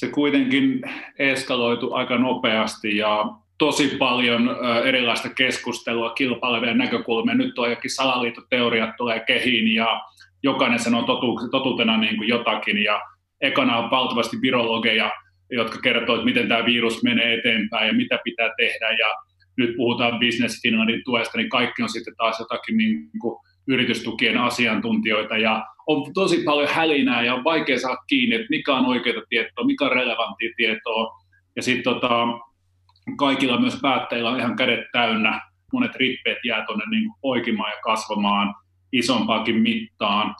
se kuitenkin eskaloitu aika nopeasti ja tosi paljon erilaista keskustelua, kilpailevia näkökulmia. Nyt tuo jokin salaliittoteoriat tulee kehiin ja jokainen sanoo totu, totuutena niin kuin jotakin ja ekana on valtavasti virologeja, jotka kertoo, että miten tämä virus menee eteenpäin ja mitä pitää tehdä ja nyt puhutaan Business Finlandin tuesta, niin kaikki on sitten taas jotakin niin kuin yritystukien asiantuntijoita ja on tosi paljon hälinää ja on vaikea saada kiinni, että mikä on oikeaa tietoa, mikä on relevanttia tietoa. Ja sitten tota, kaikilla myös päättäjillä on ihan kädet täynnä, monet rippeet jää tuonne niin poikimaan ja kasvamaan isompaakin mittaan.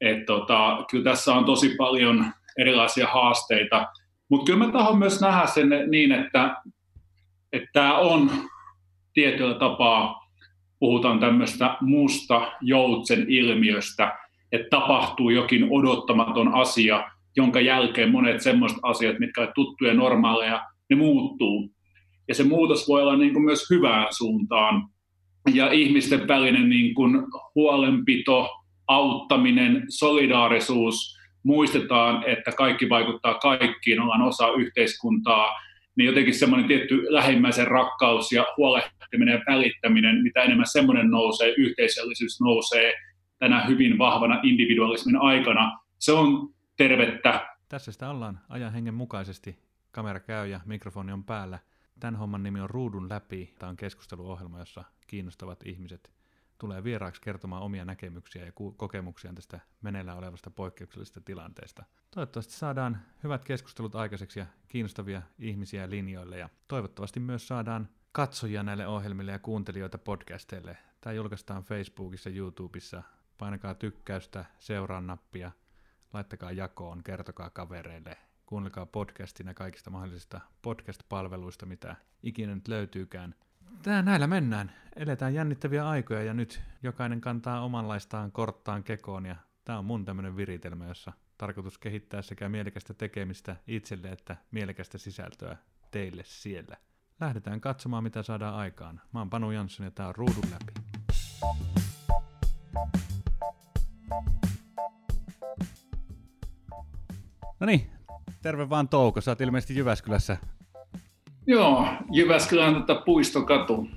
Et tota, kyllä tässä on tosi paljon erilaisia haasteita, mutta kyllä mä tahdon myös nähdä sen niin, että tämä on tietyllä tapaa, puhutaan tämmöistä musta joutsen ilmiöstä, että tapahtuu jokin odottamaton asia, jonka jälkeen monet semmoiset asiat, mitkä ovat tuttuja normaaleja, ne muuttuu. Ja se muutos voi olla niin kuin myös hyvään suuntaan. Ja ihmisten välinen niin kuin huolenpito, auttaminen, solidaarisuus, muistetaan, että kaikki vaikuttaa kaikkiin, ollaan osa yhteiskuntaa, niin jotenkin semmoinen tietty lähimmäisen rakkaus ja huolehtiminen ja välittäminen, mitä enemmän semmoinen nousee, yhteisöllisyys nousee tänä hyvin vahvana individualismin aikana, se on tervettä. Tässä sitä ollaan ajan hengen mukaisesti. Kamera käy ja mikrofoni on päällä. Tämän homman nimi on Ruudun läpi. Tämä on keskusteluohjelma, jossa kiinnostavat ihmiset tulee vieraaksi kertomaan omia näkemyksiä ja kokemuksia tästä meneillään olevasta poikkeuksellisesta tilanteesta. Toivottavasti saadaan hyvät keskustelut aikaiseksi ja kiinnostavia ihmisiä linjoille ja toivottavasti myös saadaan katsojia näille ohjelmille ja kuuntelijoita podcasteille. Tämä julkaistaan Facebookissa, YouTubessa. Painakaa tykkäystä, seuraa nappia, laittakaa jakoon, kertokaa kavereille, kuunnelkaa podcastina kaikista mahdollisista podcast-palveluista, mitä ikinä nyt löytyykään. Tää näillä mennään. Eletään jännittäviä aikoja ja nyt jokainen kantaa omanlaistaan korttaan kekoon ja tämä on mun tämmöinen viritelmä, jossa tarkoitus kehittää sekä mielekästä tekemistä itselle että mielekästä sisältöä teille siellä. Lähdetään katsomaan, mitä saadaan aikaan. Mä oon Panu Jansson ja tää on Ruudun läpi. No niin, terve vaan Touko. Sä oot ilmeisesti Jyväskylässä Joo, Jyväskylän tätä Puistokatu.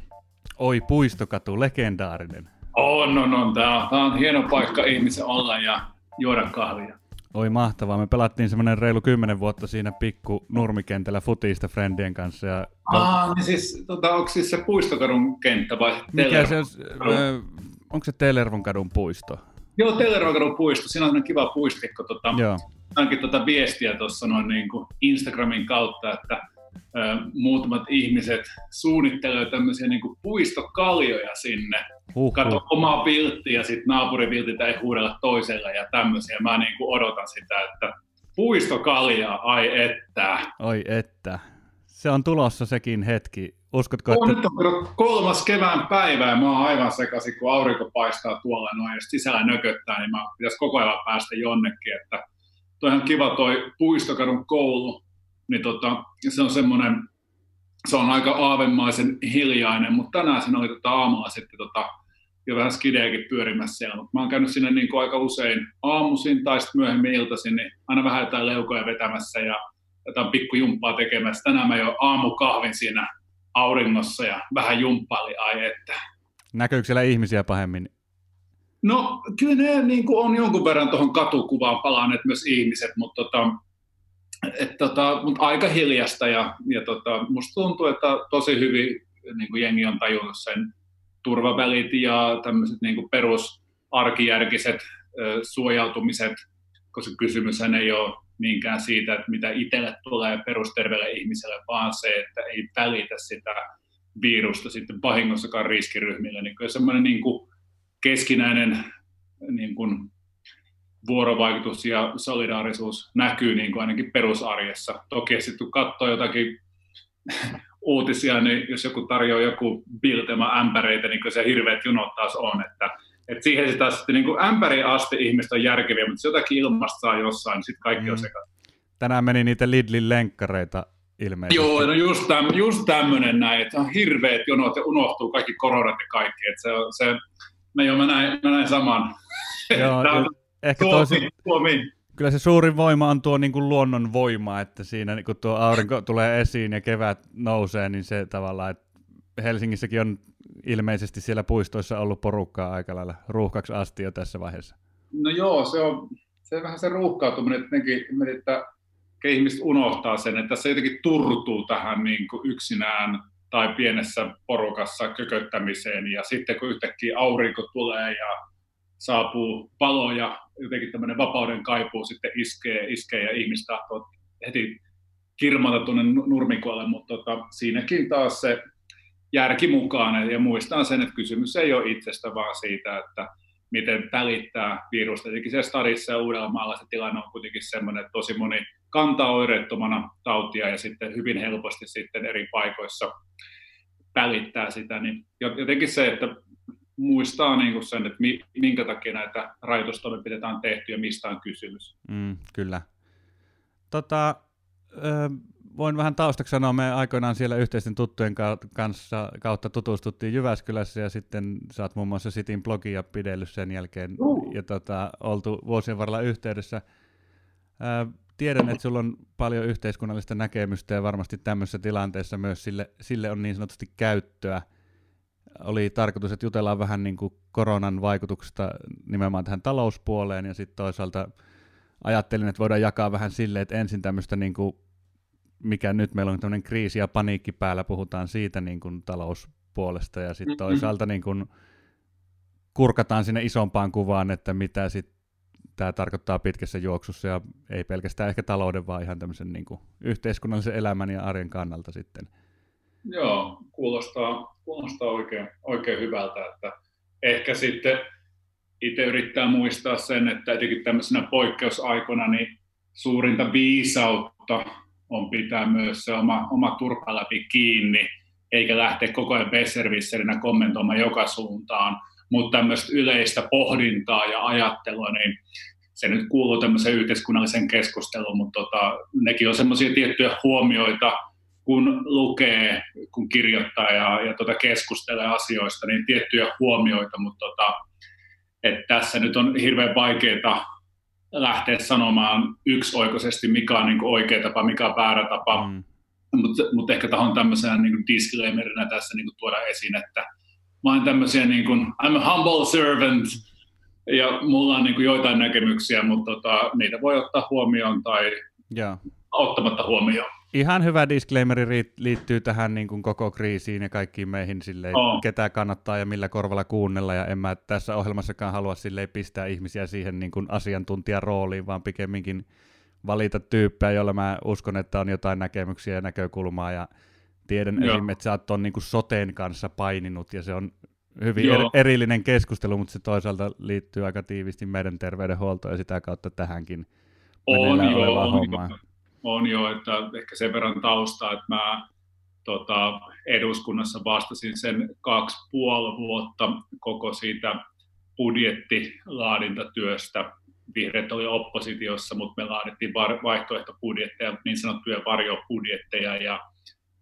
Oi, Puistokatu, legendaarinen. On, on, on. Tämä on, tämä on hieno paikka ihmisen olla ja juoda kahvia. Oi mahtavaa. Me pelattiin semmoinen reilu kymmenen vuotta siinä pikku nurmikentällä futista friendien kanssa. Ja... Aa, niin siis, tota, onko siis se Puistokadun kenttä vai Mikä se on, onko se Telervon kadun puisto? Joo, Telervon kadun puisto. Siinä on kiva puistikko. Tota, Joo. Ainakin tota viestiä tuossa noin niin kuin Instagramin kautta, että muutamat ihmiset suunnittelee tämmöisiä niin kuin puistokaljoja sinne. Uhuh. Kato omaa vilttiä ja sitten naapuriviltit ei huudella toisella ja tämmöisiä. Mä niin kuin odotan sitä, että puistokalja, ai että. Oi että. Se on tulossa sekin hetki. Uskotko, on, että... Nyt on kolmas kevään päivä ja mä oon aivan sekaisin, kun aurinko paistaa tuolla noin ja sisällä nököttää, niin mä pitäisi koko ajan päästä jonnekin. Että toi on kiva toi Puistokadun koulu, niin tota, se on semmoinen, se on aika aavemaisen hiljainen, mutta tänään siinä oli tota aamulla sitten tota, jo vähän skideäkin pyörimässä siellä, mutta mä oon käynyt sinne niin kuin aika usein aamuisin tai sitten myöhemmin iltaisin, niin aina vähän jotain leukoja vetämässä ja jotain pikkujumppaa tekemässä. Tänään mä jo aamukahvin siinä auringossa ja vähän jumppaili, ai että. Näkyykö siellä ihmisiä pahemmin? No kyllä ne niin kuin on jonkun verran tuohon katukuvaan palanneet myös ihmiset, mutta tota, et tota, mutta aika hiljasta ja, ja tota, musta tuntuu, että tosi hyvin niin kuin jengi on tajunnut sen turvavälit ja tämmöiset niin perusarkijärkiset suojautumiset, koska kysymys ei ole niinkään siitä, että mitä itselle tulee perusterveelle ihmiselle, vaan se, että ei välitä sitä virusta sitten vahingossakaan riskiryhmille. Niin kyllä semmoinen niin keskinäinen niin kuin vuorovaikutus ja solidaarisuus näkyy niin kuin ainakin perusarjessa. Toki sitten kun katsoo jotakin uutisia, niin jos joku tarjoaa joku biltema ämpäreitä, niin kuin se hirveät junot taas on, että et siihen sitä sitten niin kuin ämpäriin asti ihmiset on järkeviä, mutta jos jotakin ilmasta saa jossain, niin sitten kaikki mm. on sekaisin. Tänään meni niitä Lidlin lenkkareita ilmeisesti. Joo, no just, täm, just tämmöinen näin, että on hirveät jonot ja unohtuu kaikki koronat ja kaikki. Että se, se, mä, jo, mä, näin, mä näin saman. Joo, ehkä toisin, Kyllä se suurin voima on tuo niin kuin luonnon voima, että siinä kun tuo aurinko tulee esiin ja kevät nousee, niin se tavallaan, että Helsingissäkin on ilmeisesti siellä puistoissa ollut porukkaa aika lailla ruuhkaksi asti jo tässä vaiheessa. No joo, se on, se on vähän se ruuhkautuminen, että, nekin, että ihmiset unohtaa sen, että se jotenkin turtuu tähän niin kuin yksinään tai pienessä porukassa kököttämiseen ja sitten kun yhtäkkiä aurinko tulee ja saapuu palo ja jotenkin tämmöinen vapauden kaipuu sitten iskee, iskee ja ihmistä heti kirmata tuonne nurmikolle, mutta tota, siinäkin taas se järki mukaan ja muistaa sen, että kysymys ei ole itsestä, vaan siitä, että miten välittää virusta. Tietenkin se stadissa ja Uudellamaalla se tilanne on kuitenkin semmoinen, että tosi moni kantaa oireettomana tautia ja sitten hyvin helposti sitten eri paikoissa välittää sitä, niin jotenkin se, että muistaa niin kuin sen, että minkä takia näitä rajoitustoimenpiteitä on tehty ja mistä on kysymys. Mm, kyllä. Tota, voin vähän taustaksi sanoa, me aikoinaan siellä yhteisten tuttujen kanssa kautta tutustuttiin Jyväskylässä ja sitten sä oot muun muassa Sitin blogia pidellyt sen jälkeen uh. ja tota, oltu vuosien varrella yhteydessä. Tiedän, että sulla on paljon yhteiskunnallista näkemystä ja varmasti tämmöisessä tilanteessa myös sille, sille on niin sanotusti käyttöä. Oli tarkoitus, että jutellaan vähän niin kuin koronan vaikutuksesta nimenomaan tähän talouspuoleen ja sitten toisaalta ajattelin, että voidaan jakaa vähän silleen, että ensin tämmöistä niin kuin mikä nyt meillä on tämmöinen kriisi ja paniikki päällä, puhutaan siitä niin kuin talouspuolesta ja sitten toisaalta niin kuin kurkataan sinne isompaan kuvaan, että mitä sitten tämä tarkoittaa pitkässä juoksussa ja ei pelkästään ehkä talouden, vaan ihan tämmöisen niin kuin yhteiskunnallisen elämän ja arjen kannalta sitten. Joo, kuulostaa, kuulostaa oikein, oikein hyvältä, että ehkä sitten itse yrittää muistaa sen, että etenkin tämmöisenä poikkeusaikona niin suurinta viisautta on pitää myös se oma, oma turpa läpi kiinni, eikä lähteä koko ajan besservisserinä kommentoimaan joka suuntaan, mutta tämmöistä yleistä pohdintaa ja ajattelua, niin se nyt kuuluu tämmöiseen yhteiskunnalliseen keskusteluun, mutta tota, nekin on semmoisia tiettyjä huomioita, kun lukee, kun kirjoittaa ja, ja tota keskustelee asioista, niin tiettyjä huomioita, mutta tota, että tässä nyt on hirveän vaikeaa lähteä sanomaan yksioikoisesti, mikä on niin oikea tapa, mikä on väärä tapa. Mm. Mutta mut ehkä tahon tämmöisenä niin kuin disclaimerina tässä niin kuin tuoda esiin, että mä olen tämmöisiä, niin kuin, I'm a humble servant, ja mulla on niin kuin joitain näkemyksiä, mutta tota, niitä voi ottaa huomioon tai yeah. ottamatta huomioon. Ihan hyvä disclaimeri liittyy tähän niin kuin koko kriisiin ja kaikkiin meihin, silleen, oh. ketä kannattaa ja millä korvalla kuunnella. Ja en mä tässä ohjelmassakaan halua silleen pistää ihmisiä siihen niin kuin asiantuntijan rooliin, vaan pikemminkin valita tyyppejä, joilla mä uskon, että on jotain näkemyksiä ja näkökulmaa. Ja tiedän Joo. esimerkiksi, että sä oot niin kuin soteen kanssa paininut ja se on hyvin er, erillinen keskustelu, mutta se toisaalta liittyy aika tiivisti meidän terveydenhuoltoon ja sitä kautta tähänkin on jo, on hommaan. On jo, että ehkä sen verran taustaa, että mä tota, eduskunnassa vastasin sen kaksi puoli vuotta koko siitä budjettilaadintatyöstä. Vihreät oli oppositiossa, mutta me laadittiin vaihtoehtobudjetteja, niin sanottuja varjobudjetteja, ja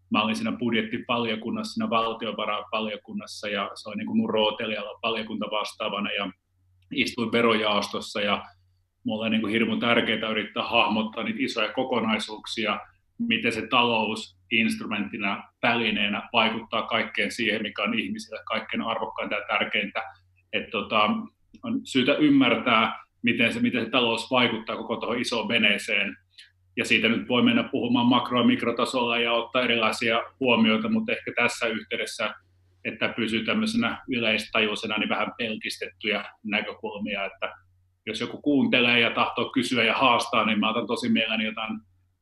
mä olin siinä budjettivaliokunnassa, siinä valtiovarainvaliokunnassa, ja se oli niin kuin mun rooteli olla valiokunta vastaavana, ja istuin verojaostossa, ja mulle on niin hirmu tärkeää yrittää hahmottaa niitä isoja kokonaisuuksia, miten se talous instrumenttina, välineenä vaikuttaa kaikkeen siihen, mikä on ihmisille kaikkein arvokkainta ja tärkeintä. Että tota, on syytä ymmärtää, miten se, miten se talous vaikuttaa koko tuohon isoon veneeseen. Ja siitä nyt voi mennä puhumaan makro- ja mikrotasolla ja ottaa erilaisia huomioita, mutta ehkä tässä yhteydessä, että pysyy tämmöisenä yleistajuisena, niin vähän pelkistettyjä näkökulmia, että jos joku kuuntelee ja tahtoo kysyä ja haastaa, niin mä otan tosi mielelläni jotain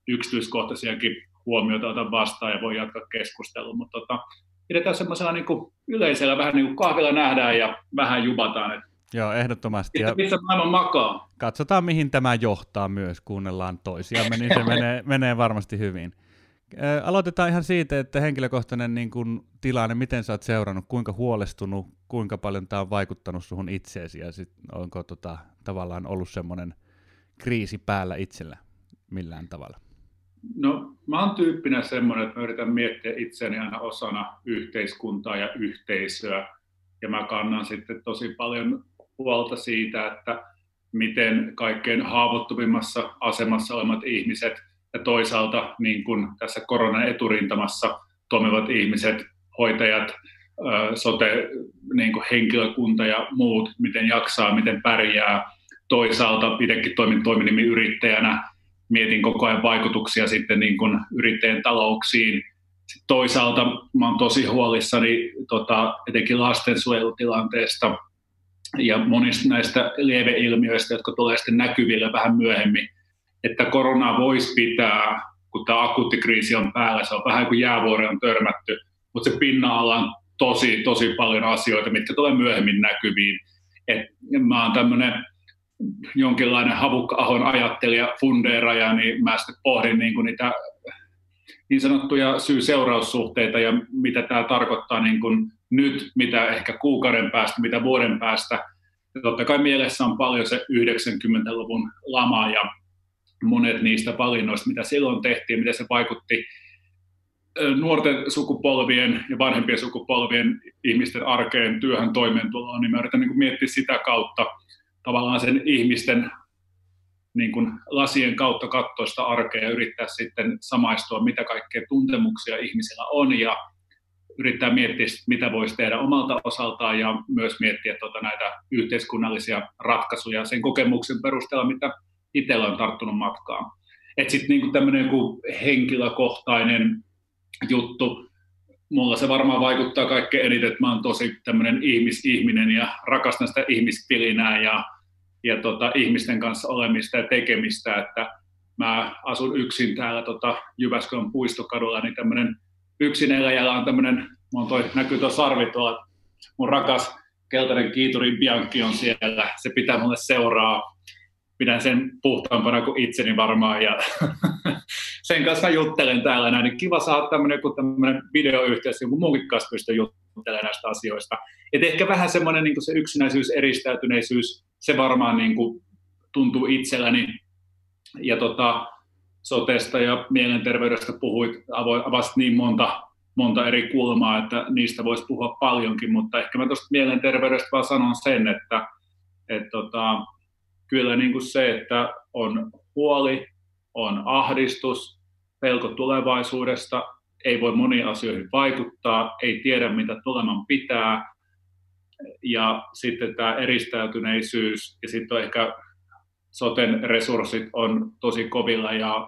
yksityiskohtaisiakin huomioita otan vastaan ja voi jatkaa keskustelua, mutta tota, pidetään semmoisella niin yleisellä vähän niin kuin kahvilla nähdään ja vähän jubataan, että Joo, ehdottomasti. Ja missä maailman makaa. Katsotaan, mihin tämä johtaa myös, kuunnellaan toisiamme, niin se menee, menee varmasti hyvin. Aloitetaan ihan siitä, että henkilökohtainen niin kuin, tilanne, miten sä oot seurannut, kuinka huolestunut, kuinka paljon tämä on vaikuttanut suhun itseesi ja sit, onko tota, tavallaan ollut semmoinen kriisi päällä itsellä millään tavalla? No mä oon tyyppinä semmoinen, että mä yritän miettiä itseäni aina osana yhteiskuntaa ja yhteisöä ja mä kannan sitten tosi paljon huolta siitä, että miten kaikkein haavoittuvimmassa asemassa olevat ihmiset ja toisaalta niin kuin tässä koronan eturintamassa toimivat ihmiset, hoitajat, sote niin kuin henkilökunta ja muut, miten jaksaa, miten pärjää. Toisaalta itsekin toimin toiminimiyrittäjänä, mietin koko ajan vaikutuksia sitten niin kuin yrittäjän talouksiin. Sitten toisaalta mä olen tosi huolissani tota, etenkin lastensuojelutilanteesta ja monista näistä lieveilmiöistä, jotka tulee sitten näkyville vähän myöhemmin, että korona voisi pitää, kun tämä akuutti kriisi on päällä, se on vähän kuin jäävuori on törmätty, mutta se pinna-alla on tosi, tosi paljon asioita, mitkä tulee myöhemmin näkyviin. Et mä oon tämmöinen jonkinlainen havukka-ahon ajattelija, fundeeraja, niin mä sitten pohdin niin kuin niitä niin sanottuja syy-seuraussuhteita ja mitä tämä tarkoittaa niin kuin nyt, mitä ehkä kuukauden päästä, mitä vuoden päästä. Ja totta kai mielessä on paljon se 90-luvun lama ja monet niistä valinnoista, mitä silloin tehtiin, miten se vaikutti nuorten sukupolvien ja vanhempien sukupolvien ihmisten arkeen, työhön, toimeentuloon, niin mä yritän niin miettiä sitä kautta tavallaan sen ihmisten niin kuin lasien kautta katsoa sitä arkea ja yrittää sitten samaistua, mitä kaikkea tuntemuksia ihmisillä on ja yrittää miettiä, mitä voisi tehdä omalta osaltaan ja myös miettiä tuota näitä yhteiskunnallisia ratkaisuja sen kokemuksen perusteella, mitä itsellä on tarttunut matkaan. Että sitten niinku tämmöinen henkilökohtainen juttu, mulla se varmaan vaikuttaa kaikkein eniten, että mä oon tosi tämmöinen ihmisihminen ja rakastan sitä ihmispilinää ja, ja tota, ihmisten kanssa olemista ja tekemistä, että mä asun yksin täällä tota, Jyväskylän puistokadulla, niin tämmöinen yksin eläjällä on tämmöinen, mun toi, näkyy tuo sarvi tuolla, mun rakas keltainen kiituri Bianchi on siellä, se pitää mulle seuraa, pidän sen puhtaampana kuin itseni varmaan ja sen kanssa juttelen täällä näin. Niin kiva saada tämmöinen joku tämmöinen videoyhteys, joku muukin kanssa pystyy juttelemaan näistä asioista. Et ehkä vähän semmoinen niin se yksinäisyys, eristäytyneisyys, se varmaan niin kuin tuntuu itselläni. Ja tota, sotesta ja mielenterveydestä puhuit, avasit niin monta, monta eri kulmaa, että niistä voisi puhua paljonkin, mutta ehkä mä tuosta mielenterveydestä vaan sanon sen, että et tota, kyllä niin kuin se, että on huoli, on ahdistus, pelko tulevaisuudesta, ei voi moniin asioihin vaikuttaa, ei tiedä mitä tuleman pitää, ja sitten tämä eristäytyneisyys, ja sitten ehkä soten resurssit on tosi kovilla, ja,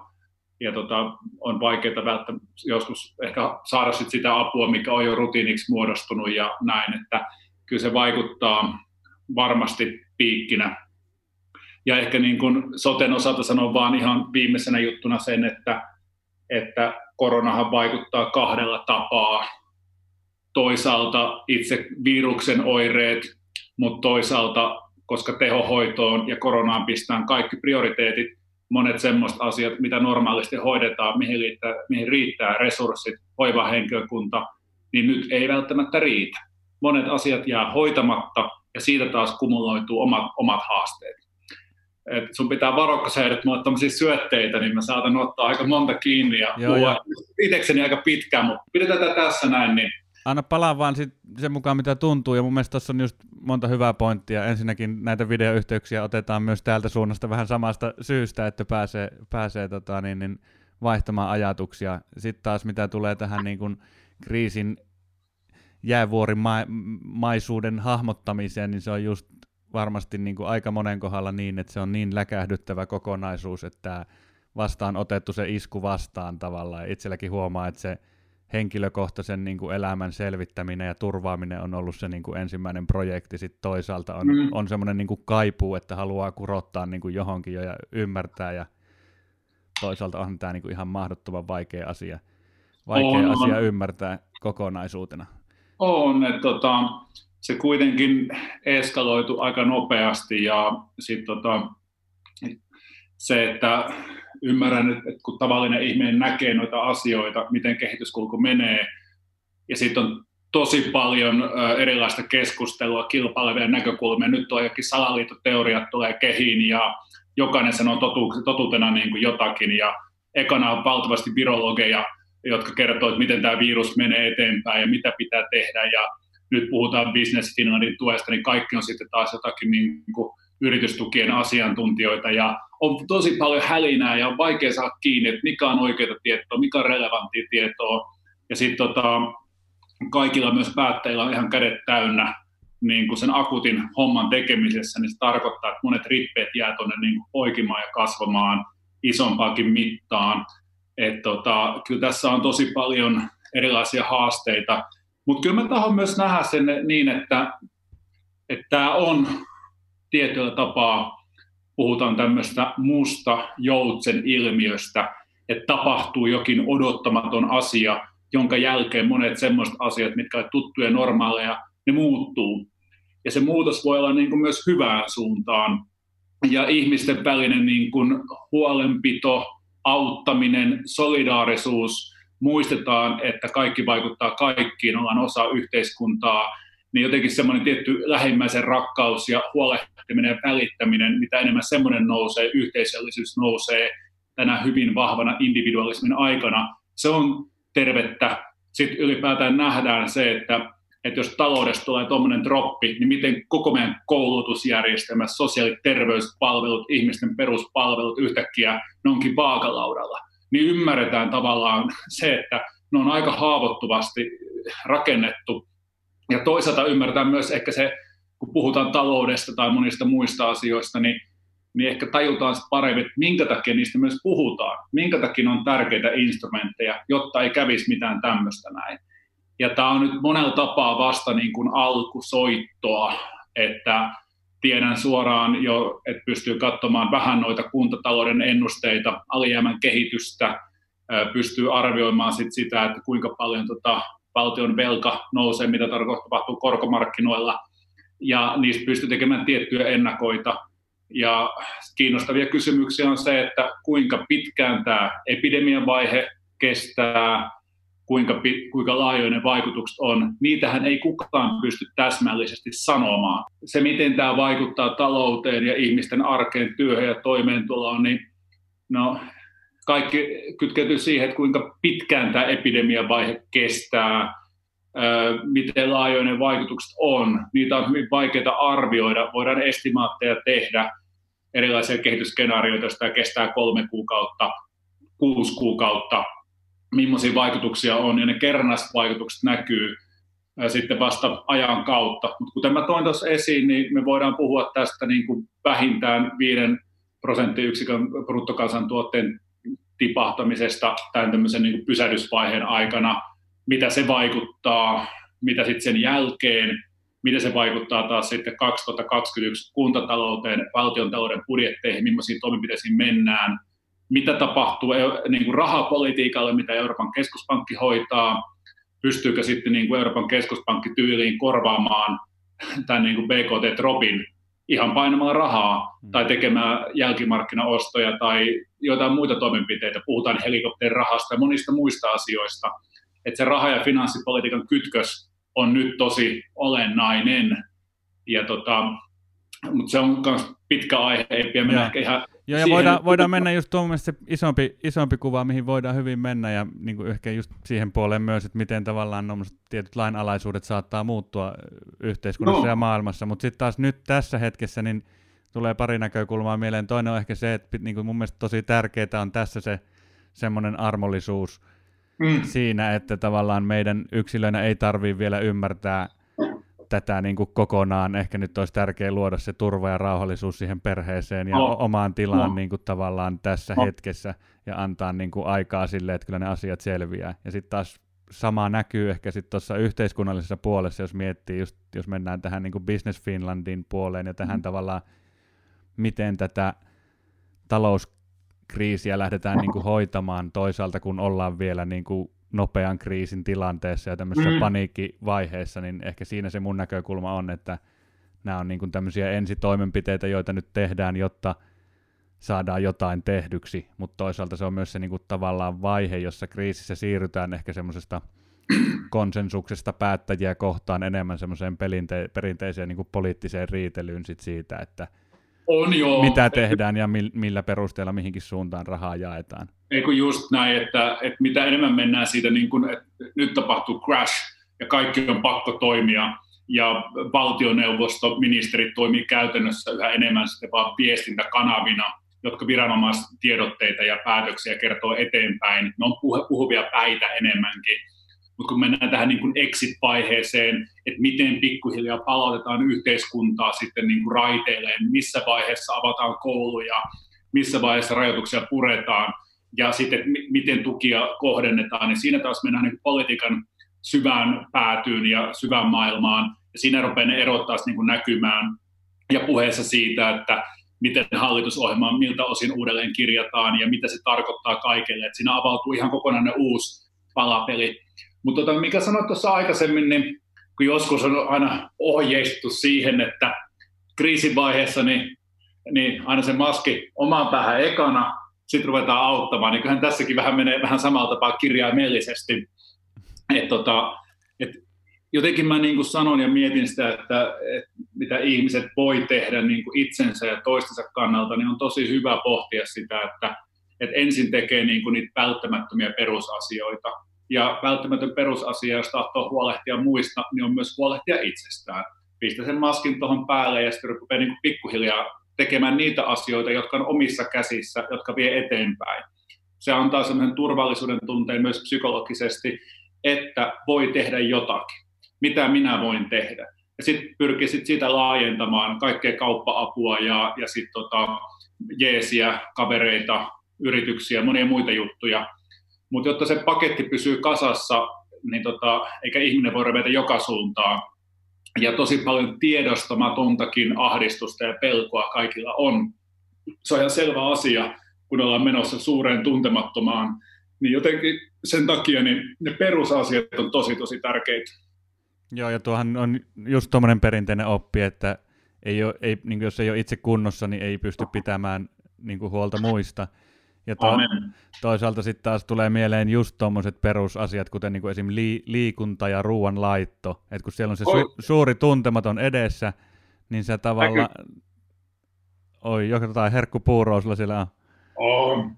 ja tota, on vaikeaa välttämättä joskus ehkä saada sit sitä apua, mikä on jo rutiiniksi muodostunut ja näin, että kyllä se vaikuttaa varmasti piikkinä ja ehkä niin kuin soten osalta sanon vaan ihan viimeisenä juttuna sen, että, että koronahan vaikuttaa kahdella tapaa. Toisaalta itse viruksen oireet, mutta toisaalta, koska tehohoitoon ja koronaan pistään kaikki prioriteetit, monet semmoiset asiat, mitä normaalisti hoidetaan, mihin riittää, mihin riittää resurssit, hoivahenkilökunta, niin nyt ei välttämättä riitä. Monet asiat jää hoitamatta ja siitä taas kumuloituu omat, omat haasteet että sun pitää että mulle tämmöisiä syötteitä, niin mä saatan ottaa aika monta kiinni ja Joo, itsekseni aika pitkään, mutta pidetään tätä tässä näin. Niin. Anna palaa vaan sit sen mukaan, mitä tuntuu, ja mun mielestä tuossa on just monta hyvää pointtia. Ensinnäkin näitä videoyhteyksiä otetaan myös täältä suunnasta vähän samasta syystä, että pääsee, pääsee tota, niin, niin, vaihtamaan ajatuksia. Sitten taas mitä tulee tähän niin kun, kriisin jäävuorimaisuuden hahmottamiseen, niin se on just varmasti niin kuin aika monen kohdalla niin, että se on niin läkähdyttävä kokonaisuus, että vastaan otettu se isku vastaan tavallaan. Itselläkin huomaa, että se henkilökohtaisen niin kuin elämän selvittäminen ja turvaaminen on ollut se niin kuin ensimmäinen projekti. Sitten toisaalta on, mm. on semmoinen niin kuin kaipuu, että haluaa kurottaa niin kuin johonkin jo ja ymmärtää. Ja toisaalta on tämä niin kuin ihan mahdottoman vaikea asia, vaikea on, asia on. ymmärtää kokonaisuutena. On, että tota, se kuitenkin eskaloitu aika nopeasti ja sitten tota, se, että ymmärrän, että kun tavallinen ihminen näkee noita asioita, miten kehityskulku menee, ja sitten on tosi paljon erilaista keskustelua, kilpailevia näkökulmia. Nyt tuo jokin salaliittoteoriat tulee kehiin ja jokainen sanoo totu- totuutena niin kuin jotakin. Ja ekana on valtavasti virologeja, jotka kertoo, että miten tämä virus menee eteenpäin ja mitä pitää tehdä. Ja nyt puhutaan Business Finlandin tuesta, niin kaikki on sitten taas jotakin niin kuin yritystukien asiantuntijoita ja on tosi paljon hälinää ja on vaikea saada kiinni, että mikä on oikeaa tietoa, mikä on relevanttia tietoa. Ja sitten tota, kaikilla myös päättäjillä on ihan kädet täynnä niin kuin sen akutin homman tekemisessä, niin se tarkoittaa, että monet rippeet jää tuonne niin poikimaan ja kasvamaan isompaakin mittaan. Et tota, kyllä tässä on tosi paljon erilaisia haasteita, mutta kyllä mä tahdon myös nähdä sen niin, että tämä on tietyllä tapaa, puhutaan tämmöistä musta joutsen ilmiöstä, että tapahtuu jokin odottamaton asia, jonka jälkeen monet semmoiset asiat, mitkä ovat tuttuja normaaleja, ne muuttuu. Ja se muutos voi olla niin kuin myös hyvään suuntaan. Ja ihmisten välinen niin kuin huolenpito, auttaminen, solidaarisuus, muistetaan, että kaikki vaikuttaa kaikkiin, ollaan osa yhteiskuntaa, niin jotenkin semmoinen tietty lähimmäisen rakkaus ja huolehtiminen ja välittäminen, mitä enemmän semmoinen nousee, yhteisöllisyys nousee tänä hyvin vahvana individualismin aikana, se on tervettä. Sitten ylipäätään nähdään se, että, että jos taloudesta tulee tuommoinen droppi, niin miten koko meidän koulutusjärjestelmä, sosiaali- terveyspalvelut, ihmisten peruspalvelut yhtäkkiä, ne onkin vaakalaudalla. Niin ymmärretään tavallaan se, että ne on aika haavoittuvasti rakennettu. Ja toisaalta ymmärretään myös ehkä se, kun puhutaan taloudesta tai monista muista asioista, niin niin ehkä tajutaan paremmin, että minkä takia niistä myös puhutaan, minkä takia on tärkeitä instrumentteja, jotta ei kävisi mitään tämmöistä näin. Ja tämä on nyt monella tapaa vasta niin kuin alkusoittoa, että tiedän suoraan jo, että pystyy katsomaan vähän noita kuntatalouden ennusteita, alijäämän kehitystä, pystyy arvioimaan sit sitä, että kuinka paljon tota valtion velka nousee, mitä tapahtuu korkomarkkinoilla, ja niistä pystyy tekemään tiettyjä ennakoita, ja kiinnostavia kysymyksiä on se, että kuinka pitkään tämä epidemian vaihe kestää, kuinka, kuinka laajoinen vaikutukset on. Niitähän ei kukaan pysty täsmällisesti sanomaan. Se, miten tämä vaikuttaa talouteen ja ihmisten arkeen, työhön ja toimeentuloon, niin no, kaikki kytkeytyy siihen, että kuinka pitkään tämä epidemian vaihe kestää, miten laajoinen vaikutukset on. Niitä on hyvin vaikeaa arvioida. Voidaan estimaatteja tehdä, erilaisia kehitysskenaarioita, jos tämä kestää kolme kuukautta, kuusi kuukautta, millaisia vaikutuksia on, ja ne kerrannasvaikutukset näkyy sitten vasta ajan kautta. Mutta kuten mä toin tuossa esiin, niin me voidaan puhua tästä niin kuin vähintään 5 prosenttiyksikön bruttokansantuotteen tipahtamisesta tämän tämmöisen niin kuin pysähdysvaiheen aikana – mitä se vaikuttaa, mitä sitten sen jälkeen, miten se vaikuttaa taas sitten 2021 kuntatalouteen, valtiontalouden budjetteihin, millaisiin toimenpiteisiin mennään, mitä tapahtuu niin kuin rahapolitiikalle, mitä Euroopan keskuspankki hoitaa, pystyykö sitten niin kuin Euroopan keskuspankki tyyliin korvaamaan tämän niin kuin BKT-dropin ihan painamalla rahaa mm. tai tekemään jälkimarkkinaostoja tai jotain muita toimenpiteitä. Puhutaan helikopterirahasta ja monista muista asioista – että se raha- ja finanssipolitiikan kytkös on nyt tosi olennainen. Ja tota, mutta se on myös pitkä aihe, ei pidä mennä ehkä ihan Joo, ja voidaan, voidaan mennä just tuon se isompi, isompi kuva, mihin voidaan hyvin mennä, ja niin kuin ehkä just siihen puoleen myös, että miten tavallaan tietyt lainalaisuudet saattaa muuttua yhteiskunnassa no. ja maailmassa, mutta sitten taas nyt tässä hetkessä, niin tulee pari näkökulmaa mieleen. Toinen on ehkä se, että niin kuin mun mielestä tosi tärkeää on tässä se semmoinen armollisuus, mm. siinä, että tavallaan meidän yksilöinä ei tarvitse vielä ymmärtää tätä niin kuin kokonaan. Ehkä nyt olisi tärkeää luoda se turva ja rauhallisuus siihen perheeseen ja no. omaan tilaan no. niin kuin tavallaan tässä no. hetkessä ja antaa niin kuin aikaa sille, että kyllä ne asiat selviää. Ja sitten taas sama näkyy ehkä sitten tuossa yhteiskunnallisessa puolessa, jos miettii, just, jos mennään tähän niin kuin Business Finlandin puoleen ja tähän mm. tavallaan, miten tätä talous kriisiä lähdetään niin kuin hoitamaan toisaalta, kun ollaan vielä niin kuin nopean kriisin tilanteessa ja tämmöisessä mm. paniikkivaiheessa, niin ehkä siinä se mun näkökulma on, että nämä on niin kuin tämmöisiä ensitoimenpiteitä, joita nyt tehdään, jotta saadaan jotain tehdyksi, mutta toisaalta se on myös se niin kuin tavallaan vaihe, jossa kriisissä siirrytään ehkä semmoisesta konsensuksesta päättäjiä kohtaan enemmän semmoiseen perinteiseen niin kuin poliittiseen riitelyyn sit siitä, että on joo. Mitä tehdään ja millä perusteella mihinkin suuntaan rahaa jaetaan. Eikö just näin, että, että mitä enemmän mennään siitä, niin kuin, että nyt tapahtuu crash ja kaikki on pakko toimia, ja valtioneuvosto, ministerit toimii käytännössä yhä enemmän sitten vaan viestintäkanavina, jotka viranomaistiedotteita ja päätöksiä kertoo eteenpäin. Ne on puhuvia päitä enemmänkin. Mutta kun mennään tähän niin kuin exit-vaiheeseen, että miten pikkuhiljaa palautetaan yhteiskuntaa sitten niin raiteilleen, missä vaiheessa avataan kouluja, missä vaiheessa rajoituksia puretaan ja sitten miten tukia kohdennetaan, niin siinä taas mennään niin politiikan syvään päätyyn ja syvään maailmaan. Ja siinä rupeaa ne erot taas niin kuin näkymään ja puheessa siitä, että miten hallitusohjelma miltä osin uudelleen kirjataan ja mitä se tarkoittaa kaikille. Että siinä avautuu ihan kokonainen uusi palapeli. Mutta tota, mikä sanoit tuossa aikaisemmin, niin kun joskus on aina ohjeistettu siihen, että kriisin vaiheessa niin, niin aina se maski omaan päähän ekana, sitten ruvetaan auttamaan, niin kyllähän tässäkin vähän menee vähän samalla tapaa kirjaimellisesti. Et tota, et jotenkin mä niin kuin sanon ja mietin sitä, että, että mitä ihmiset voi tehdä niin kuin itsensä ja toistensa kannalta, niin on tosi hyvä pohtia sitä, että, että ensin tekee niin kuin niitä välttämättömiä perusasioita. Ja välttämätön perusasia, jos tahtoo huolehtia muista, niin on myös huolehtia itsestään. Pistä sen maskin tuohon päälle ja sitten rupeaa niin pikkuhiljaa tekemään niitä asioita, jotka on omissa käsissä, jotka vie eteenpäin. Se antaa sellaisen turvallisuuden tunteen myös psykologisesti, että voi tehdä jotakin. Mitä minä voin tehdä? Ja sitten pyrkii sit siitä laajentamaan kaikkea kauppa-apua ja, ja sitten tota, jeesiä, kavereita, yrityksiä, monia muita juttuja. Mutta jotta se paketti pysyy kasassa, niin tota, eikä ihminen voi revetä joka suuntaan, ja tosi paljon tiedostamatontakin ahdistusta ja pelkoa kaikilla on. Se on ihan selvä asia, kun ollaan menossa suureen tuntemattomaan, niin jotenkin sen takia niin ne perusasiat on tosi tosi tärkeitä. Joo, ja tuohan on just tuommoinen perinteinen oppi, että ei ole, ei, niin jos ei ole itse kunnossa, niin ei pysty pitämään niin huolta muista. Ja to, toisaalta sitten taas tulee mieleen just tuommoiset perusasiat, kuten niin kuin esim. Li, liikunta ja ruoan laitto. Et kun siellä on se su, suuri tuntematon edessä, niin se tavallaan... Oi, jotain herkkupuuroa siellä on. On.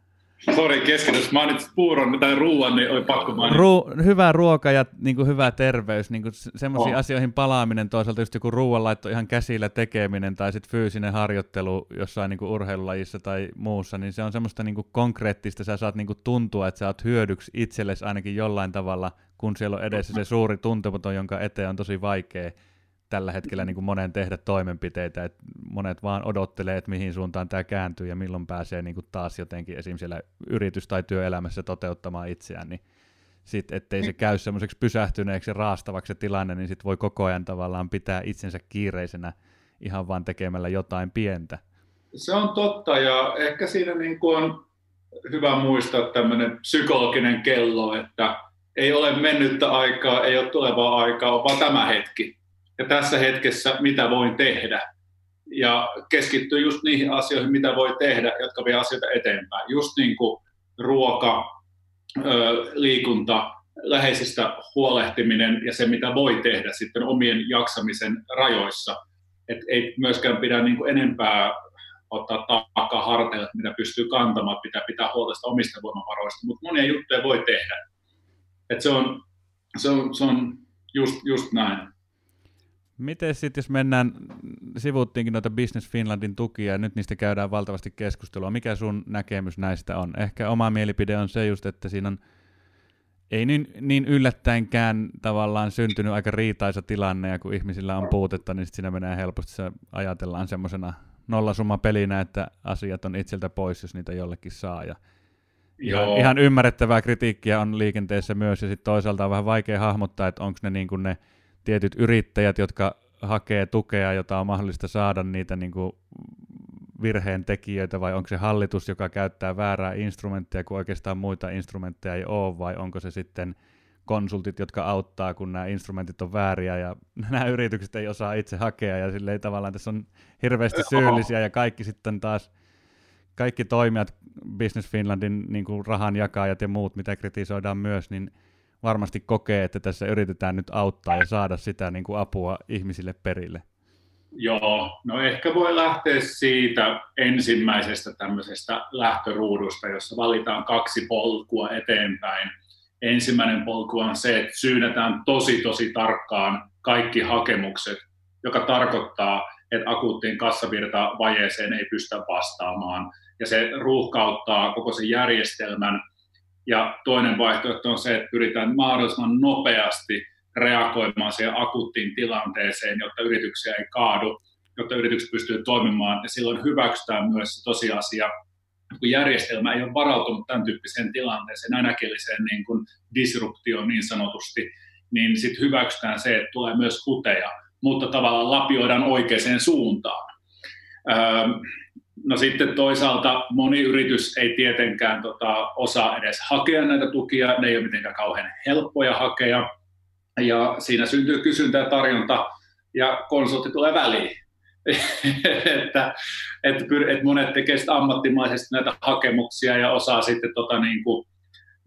Sori, keskitys. Mainitsit puuron tai ruoan, niin oli pakko mainita. Ru- hyvä ruoka ja niin kuin hyvä terveys, niin kuin semmoisiin oh. asioihin palaaminen, toisaalta just joku ruoanlaitto ihan käsillä tekeminen tai sitten fyysinen harjoittelu jossain niin kuin urheilulajissa tai muussa, niin se on semmoista niin kuin konkreettista, sä saat niin kuin tuntua, että sä oot hyödyksi itsellesi ainakin jollain tavalla, kun siellä on edessä se suuri tuntematon, jonka eteen on tosi vaikea tällä hetkellä niin kuin monen tehdä toimenpiteitä, että monet vaan odottelee, että mihin suuntaan tämä kääntyy ja milloin pääsee niin kuin taas jotenkin esim. siellä yritys- tai työelämässä toteuttamaan itseään, niin sitten ettei se käy semmoiseksi pysähtyneeksi ja raastavaksi se tilanne, niin sitten voi koko ajan tavallaan pitää itsensä kiireisenä ihan vaan tekemällä jotain pientä. Se on totta ja ehkä siinä niin kuin on hyvä muistaa tämmöinen psykologinen kello, että ei ole mennyttä aikaa, ei ole tulevaa aikaa, on vaan tämä hetki ja tässä hetkessä mitä voin tehdä. Ja keskittyy just niihin asioihin, mitä voi tehdä, jotka vie asioita eteenpäin. Just niin kuin ruoka, liikunta, läheisistä huolehtiminen ja se, mitä voi tehdä sitten omien jaksamisen rajoissa. Et ei myöskään pidä niin kuin enempää ottaa taakkaa harteille, mitä pystyy kantamaan, pitää pitää huolta omista voimavaroista, mutta monia juttuja voi tehdä. Et se, on, se, on, se on just, just näin. Miten sitten, jos mennään, sivuttiinkin noita Business Finlandin tukia ja nyt niistä käydään valtavasti keskustelua. Mikä sun näkemys näistä on? Ehkä oma mielipide on se just, että siinä on ei niin, niin yllättäenkään tavallaan syntynyt aika riitaisa tilanne, ja kun ihmisillä on puutetta, niin siinä menee helposti, se ajatellaan semmoisena nollasumma pelinä, että asiat on itseltä pois, jos niitä jollekin saa. Ja ihan, ihan ymmärrettävää kritiikkiä on liikenteessä myös, ja sitten toisaalta on vähän vaikea hahmottaa, että onko ne niin kuin ne tietyt yrittäjät, jotka hakee tukea, jota on mahdollista saada niitä niin kuin virheen tekijöitä, vai onko se hallitus, joka käyttää väärää instrumenttia, kun oikeastaan muita instrumentteja ei ole, vai onko se sitten konsultit, jotka auttaa, kun nämä instrumentit on vääriä ja nämä yritykset ei osaa itse hakea ja sille ei tavallaan tässä on hirveästi syyllisiä ja kaikki sitten taas kaikki toimijat, Business Finlandin niin kuin rahan jakajat ja muut, mitä kritisoidaan myös, niin varmasti kokee, että tässä yritetään nyt auttaa ja saada sitä niin kuin apua ihmisille perille? Joo, no ehkä voi lähteä siitä ensimmäisestä tämmöisestä lähtöruudusta, jossa valitaan kaksi polkua eteenpäin. ensimmäinen polku on se, että syynätään tosi tosi tarkkaan kaikki hakemukset, joka tarkoittaa, että akuuttiin kassavirta vajeeseen ei pystytä vastaamaan. Ja se ruuhkauttaa koko sen järjestelmän. Ja toinen vaihtoehto on se, että pyritään mahdollisimman nopeasti reagoimaan siihen akuuttiin tilanteeseen, jotta yrityksiä ei kaadu, jotta yritykset pystyy toimimaan. Ja silloin hyväksytään myös se tosiasia, kun järjestelmä ei ole varautunut tämän tyyppiseen tilanteeseen, äkilliseen niin kuin disruptioon niin sanotusti, niin sitten hyväksytään se, että tulee myös huteja, mutta tavallaan lapioidaan oikeaan suuntaan. Öö, no sitten toisaalta moni yritys ei tietenkään tota, osaa edes hakea näitä tukia, ne ei ole mitenkään kauhean helppoja hakea, ja siinä syntyy kysyntä ja tarjonta, ja konsultti tulee väliin. että, että, että monet tekevät ammattimaisesti näitä hakemuksia ja osaa sitten tota, niin kuin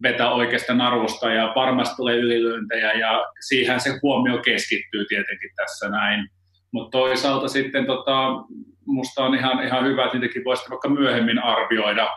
vetää oikeasta narusta ja varmasti tulee ylilyöntejä ja siihen se huomio keskittyy tietenkin tässä näin. Mutta toisaalta sitten tota, musta on ihan, ihan hyvä, että niitäkin voisi vaikka myöhemmin arvioida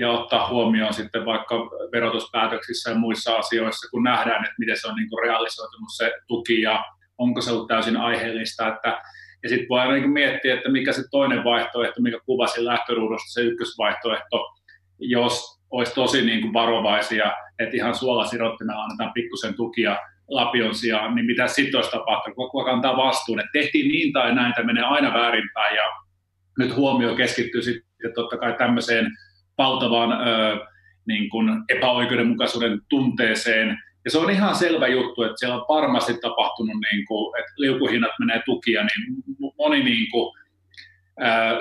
ja ottaa huomioon sitten vaikka verotuspäätöksissä ja muissa asioissa, kun nähdään, että miten se on niin kuin realisoitunut se tuki ja onko se ollut täysin aiheellista, että ja sitten voi aina niin miettiä, että mikä se toinen vaihtoehto, mikä kuvasi lähtöruudusta, se ykkösvaihtoehto, jos olisi tosi niin kuin varovaisia, että ihan suolasirottimella annetaan pikkusen tukia lapion sijaan, niin mitä sitten olisi tapahtunut, kuka kantaa vastuun, että tehtiin niin tai näin, tämä menee aina väärinpäin ja nyt huomio keskittyy sitten totta kai tämmöiseen valtavaan ö, niin kuin epäoikeudenmukaisuuden tunteeseen, ja se on ihan selvä juttu, että siellä on varmasti tapahtunut, niin kuin, että liukuhinnat menee tukia, niin moni niin kuin,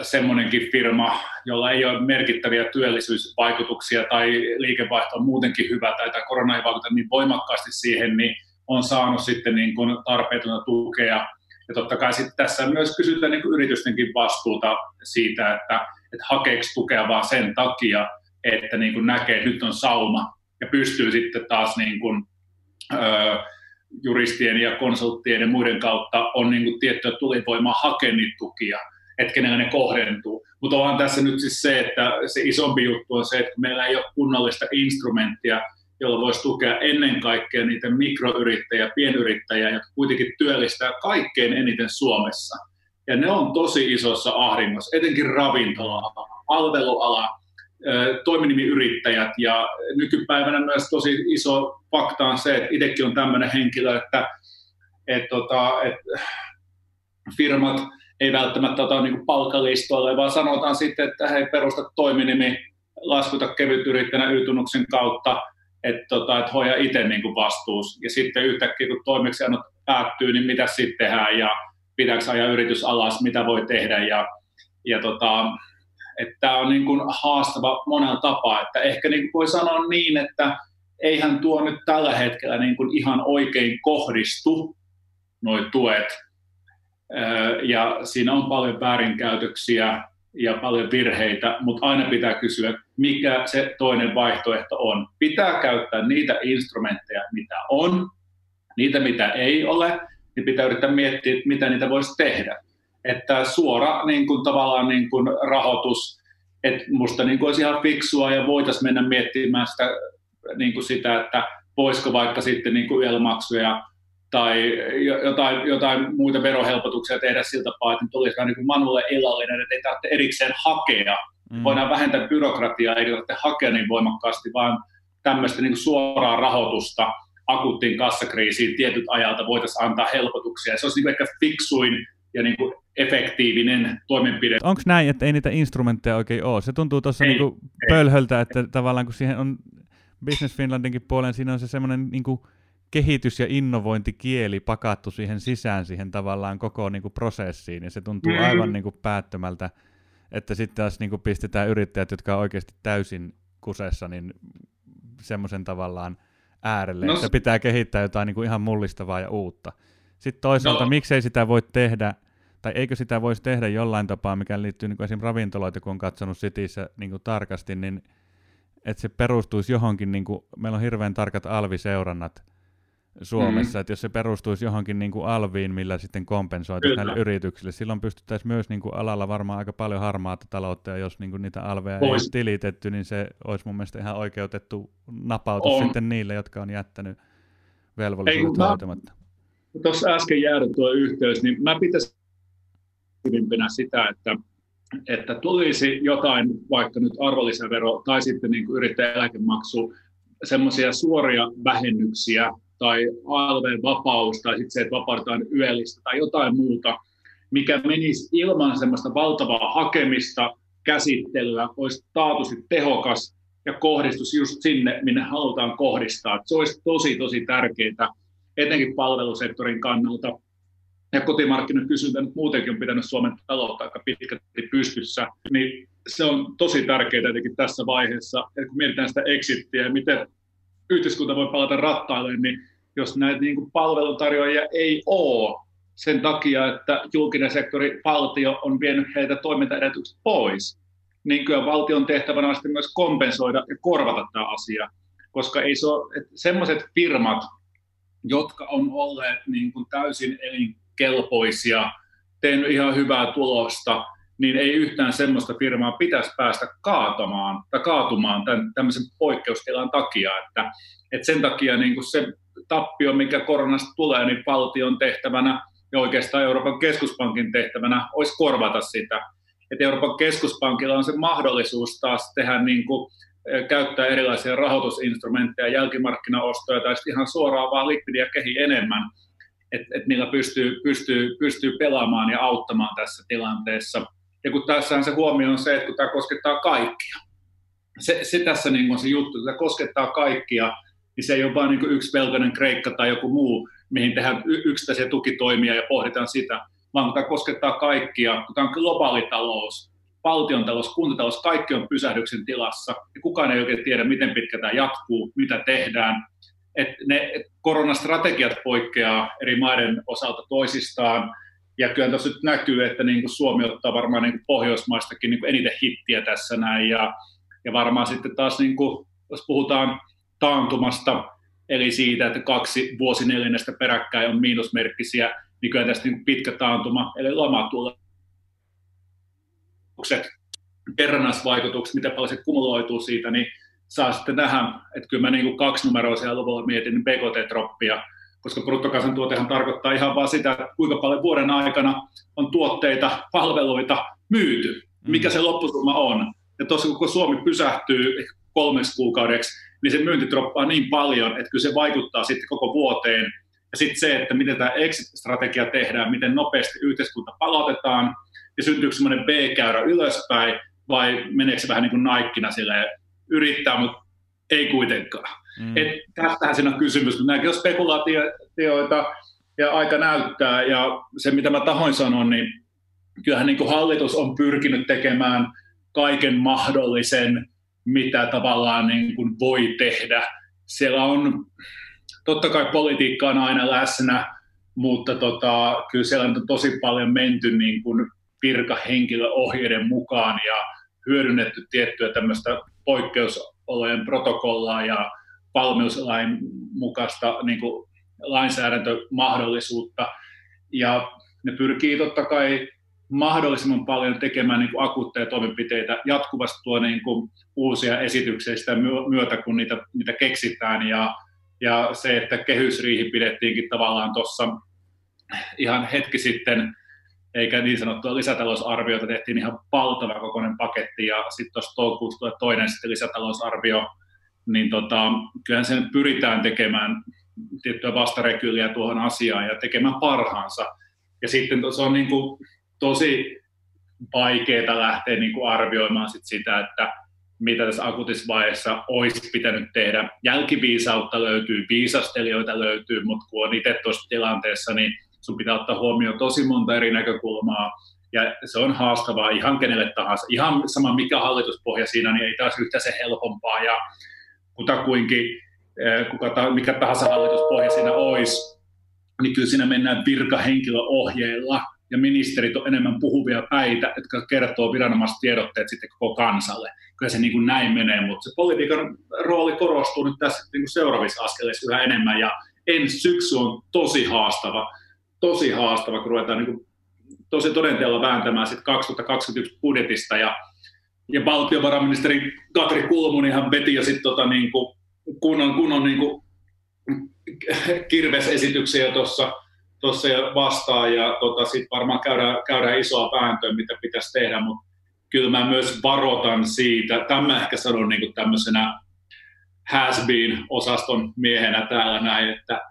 semmoinenkin firma, jolla ei ole merkittäviä työllisyysvaikutuksia tai liikevaihto on muutenkin hyvä tai korona ei vaikuta niin voimakkaasti siihen, niin on saanut sitten niin kuin tarpeetonta tukea. Ja totta kai sitten tässä myös kysytään niin yritystenkin vastuuta siitä, että, että hakeeko tukea vaan sen takia, että niin kuin näkee, että nyt on sauma ja pystyy sitten taas niin kuin juristien ja konsulttien ja muiden kautta on niin kuin tiettyä tulivoimaa hakea niitä tukia, että kenellä ne kohdentuu. Mutta onhan tässä nyt siis se, että se isompi juttu on se, että meillä ei ole kunnollista instrumenttia, jolla voisi tukea ennen kaikkea niitä mikroyrittäjiä, pienyrittäjiä, jotka kuitenkin työllistää kaikkein eniten Suomessa. Ja ne on tosi isossa ahdingossa, etenkin ravintola, palveluala, toiminimiyrittäjät ja nykypäivänä myös tosi iso fakta on se, että itsekin on tämmöinen henkilö, että et, tota, et firmat ei välttämättä ota niin palkkalistoille, vaan sanotaan sitten, että hei perusta toiminimi, laskuta kevytyrittäjänä y kautta, että tota, et hoida itse niin vastuus. Ja sitten yhtäkkiä kun toimeksiannot päättyy, niin mitä sitten tehdään? Ja pitääkö ajaa yritys alas, mitä voi tehdä? Ja, ja tota, tämä on niin kuin haastava monella tapaa, että ehkä niin kuin voi sanoa niin, että eihän tuo nyt tällä hetkellä niin kuin ihan oikein kohdistu noin tuet, ja siinä on paljon väärinkäytöksiä ja paljon virheitä, mutta aina pitää kysyä, mikä se toinen vaihtoehto on. Pitää käyttää niitä instrumentteja, mitä on, niitä mitä ei ole, niin pitää yrittää miettiä, mitä niitä voisi tehdä että suora niin kuin, tavallaan niin kuin rahoitus, että musta niin kuin olisi ihan fiksua ja voitaisiin mennä miettimään sitä, niin kuin sitä että voisiko vaikka sitten niin kuin YEL-maksuja tai jotain, jotain muita verohelpotuksia tehdä siltä tapaa, että nyt olisi niin kuin Manulle illallinen, että ei tarvitse erikseen hakea. Mm. Voidaan vähentää byrokratiaa, ei tarvitse hakea niin voimakkaasti, vaan tämmöistä niin kuin suoraa rahoitusta akuuttiin kassakriisiin tietyt ajalta voitaisiin antaa helpotuksia. Se olisi niin ehkä fiksuin ja niin kuin efektiivinen toimenpide. Onko näin, että ei niitä instrumentteja oikein ole? Se tuntuu tuossa niinku pölhöltä, että tavallaan kun siihen on Business Finlandinkin puoleen, siinä on se semmoinen niinku kehitys- ja innovointikieli pakattu siihen sisään, siihen tavallaan koko niinku prosessiin, ja se tuntuu mm. aivan niinku päättömältä, että sitten taas niinku pistetään yrittäjät, jotka on oikeasti täysin kusessa, niin semmoisen tavallaan äärelle, no, että pitää kehittää jotain niinku ihan mullistavaa ja uutta. Sitten toisaalta, no. miksei sitä voi tehdä, tai eikö sitä voisi tehdä jollain tapaa, mikä liittyy niin esimerkiksi ravintoloita, kun on katsonut Cityssä niin kuin tarkasti, niin että se perustuisi johonkin, niin kuin, meillä on hirveän tarkat alviseurannat Suomessa, mm. että jos se perustuisi johonkin niin kuin alviin, millä sitten kompensoitaisiin näille yrityksille, silloin pystyttäisiin myös niin kuin alalla varmaan aika paljon harmaata taloutta, ja jos niin kuin niitä alveja Ois. ei tilitetty, niin se olisi mun mielestä ihan oikeutettu napautus on. sitten niille, jotka on jättänyt velvollisuudet hoitamatta. Tuossa äsken jäädä tuo yhteys, niin mä pitäisin sitä, että että tulisi jotain, vaikka nyt arvonlisävero tai sitten niin yrittäjäeläkemaksu, semmoisia suoria vähennyksiä tai ALV-vapaus tai sitten se, että vapautetaan yöllistä tai jotain muuta, mikä menisi ilman semmoista valtavaa hakemista, käsittelyä, olisi taatusti tehokas ja kohdistus just sinne, minne halutaan kohdistaa. Se olisi tosi, tosi tärkeää, etenkin palvelusektorin kannalta. Ja kotimarkkinoiden kysyntä nyt muutenkin on pitänyt Suomen taloutta aika pitkälti pystyssä, niin se on tosi tärkeää etenkin tässä vaiheessa, että kun mietitään sitä exittiä ja miten yhteiskunta voi palata rattaille, niin jos näitä niin kuin palveluntarjoajia ei ole sen takia, että julkinen sektori, valtio on vienyt heitä toimintaedellytykset pois, niin kyllä valtion tehtävänä on myös kompensoida ja korvata tämä asia. Koska ei se ole, semmoiset firmat, jotka on olleet niin kuin täysin elinkelpoisia, tehnyt ihan hyvää tulosta, niin ei yhtään semmoista firmaa pitäisi päästä kaatamaan tai kaatumaan tämän, tämmöisen poikkeustilan takia. Että, että sen takia niin kuin se tappio, mikä koronasta tulee, niin valtion tehtävänä ja oikeastaan Euroopan keskuspankin tehtävänä olisi korvata sitä. Että Euroopan keskuspankilla on se mahdollisuus taas tehdä niin kuin, käyttää erilaisia rahoitusinstrumentteja, jälkimarkkinaostoja tai ihan suoraan vaan likvidiä kehi enemmän, että et niillä pystyy, pystyy, pystyy pelaamaan ja auttamaan tässä tilanteessa. Ja kun tässä se huomio on se, että kun tämä koskettaa kaikkia, se, se tässä niin on se juttu, että tämä koskettaa kaikkia, niin se ei ole vain niin yksi velkainen Kreikka tai joku muu, mihin tehdään yksittäisiä tukitoimia ja pohditaan sitä, vaan kun tämä koskettaa kaikkia, kun tämä on globaali talous, valtion talous, kuntatalous, kaikki on pysähdyksen tilassa, ja kukaan ei oikein tiedä, miten pitkä tämä jatkuu, mitä tehdään. Et ne koronastrategiat poikkeaa eri maiden osalta toisistaan, ja kyllä tuossa nyt näkyy, että niin kuin Suomi ottaa varmaan niin kuin Pohjoismaistakin niin kuin eniten hittiä tässä näin, ja, ja varmaan sitten taas, niin kuin, jos puhutaan taantumasta, eli siitä, että kaksi vuosineljännestä peräkkäin on miinusmerkkisiä, niin kyllä tästä niin pitkä taantuma, eli lama tulee kerrannaisvaikutukset, mitä paljon se kumuloituu siitä, niin saa sitten nähdä, että kyllä mä niin kaksi numeroisia luvulla mietin niin BKT-troppia, koska bruttokansantuotehan tarkoittaa ihan vaan sitä, että kuinka paljon vuoden aikana on tuotteita, palveluita myyty, mikä mm. se loppusumma on. Ja tosiaan kun Suomi pysähtyy kolmeksi kuukaudeksi, niin se myynti droppaa niin paljon, että kyllä se vaikuttaa sitten koko vuoteen. Ja sitten se, että miten tämä exit-strategia tehdään, miten nopeasti yhteiskunta palautetaan, ja syntyykö semmoinen B-käyrä ylöspäin, vai meneekö se vähän niin kuin naikkina sille yrittää, mutta ei kuitenkaan. Mm. Et tästähän siinä on kysymys, mutta nämäkin on spekulaatioita ja aika näyttää, ja se mitä mä tahoin sanon, niin kyllähän niin kuin hallitus on pyrkinyt tekemään kaiken mahdollisen mitä tavallaan niin kuin voi tehdä. Siellä on, totta kai politiikka on aina läsnä, mutta tota, kyllä siellä on tosi paljon menty niin kuin virkahenkilöohjeiden mukaan ja hyödynnetty tiettyä tämmöistä poikkeusolojen protokollaa ja valmiuslain mukaista niin kuin lainsäädäntömahdollisuutta. Ja ne pyrkii totta kai mahdollisimman paljon tekemään niin kuin akuutteja toimenpiteitä, jatkuvasti tuo niin kuin uusia esityksiä sitä myötä, kun niitä, niitä keksitään. Ja, ja se, että kehysriihi pidettiinkin tavallaan tuossa ihan hetki sitten, eikä niin sanottua lisätalousarviota, tehtiin ihan valtava kokoinen paketti, ja sitten tuossa toukokuussa toinen sitten lisätalousarvio, niin tota, kyllähän sen pyritään tekemään tiettyä vastarekyliä tuohon asiaan ja tekemään parhaansa. Ja sitten se on niin kuin, tosi vaikeaa lähteä niin kuin arvioimaan sit sitä, että mitä tässä akutisvaiheessa olisi pitänyt tehdä. Jälkiviisautta löytyy, viisastelijoita löytyy, mutta kun on itse tuossa tilanteessa, niin sun pitää ottaa huomioon tosi monta eri näkökulmaa, ja se on haastavaa ihan kenelle tahansa. Ihan sama mikä hallituspohja siinä, niin ei taas yhtä se helpompaa, ja kutakuinkin eh, kuka, mikä tahansa hallituspohja siinä olisi, niin kyllä siinä mennään virkahenkilöohjeilla, ja ministerit on enemmän puhuvia päitä, jotka kertoo viranomaistiedotteet sitten koko kansalle. Kyllä se niin kuin näin menee, mutta se politiikan rooli korostuu nyt tässä niin kuin seuraavissa askeleissa yhä enemmän ja ensi syksy on tosi haastava, tosi haastava, kun ruvetaan niin kuin, tosi todenteella vääntämään sit 2021 budjetista ja, ja valtiovarainministeri Katri Kulmunihan veti jo sitten tota, niin kuin, kunnon, kunnon niin kuin, kirvesesityksiä tuossa tuossa vastaan ja tota, sitten varmaan käydään, käydään isoa vääntöä, mitä pitäisi tehdä, mutta kyllä mä myös varoitan siitä, tämä ehkä sanon niin tämmöisenä has been osaston miehenä täällä näin, että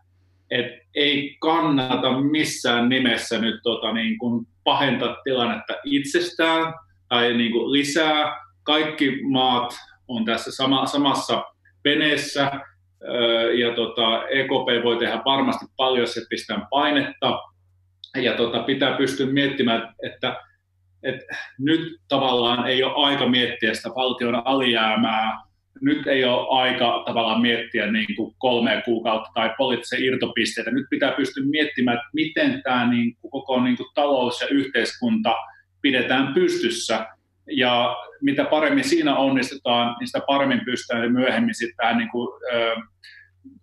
et ei kannata missään nimessä nyt tota, niin kuin pahentaa tilannetta itsestään tai niin kuin lisää. Kaikki maat on tässä sama, samassa veneessä ja tota, EKP voi tehdä varmasti paljon, jos se pistää painetta. Ja tota, pitää pystyä miettimään, että, että nyt tavallaan ei ole aika miettiä sitä valtion alijäämää, nyt ei ole aika tavallaan miettiä niin kuin kolme kuukautta tai poliittisia irtopisteitä. Nyt pitää pystyä miettimään, että miten tämä niin kuin koko niin kuin talous ja yhteiskunta pidetään pystyssä. Ja mitä paremmin siinä onnistutaan, niin sitä paremmin pystytään myöhemmin sitten niin kuin, ö,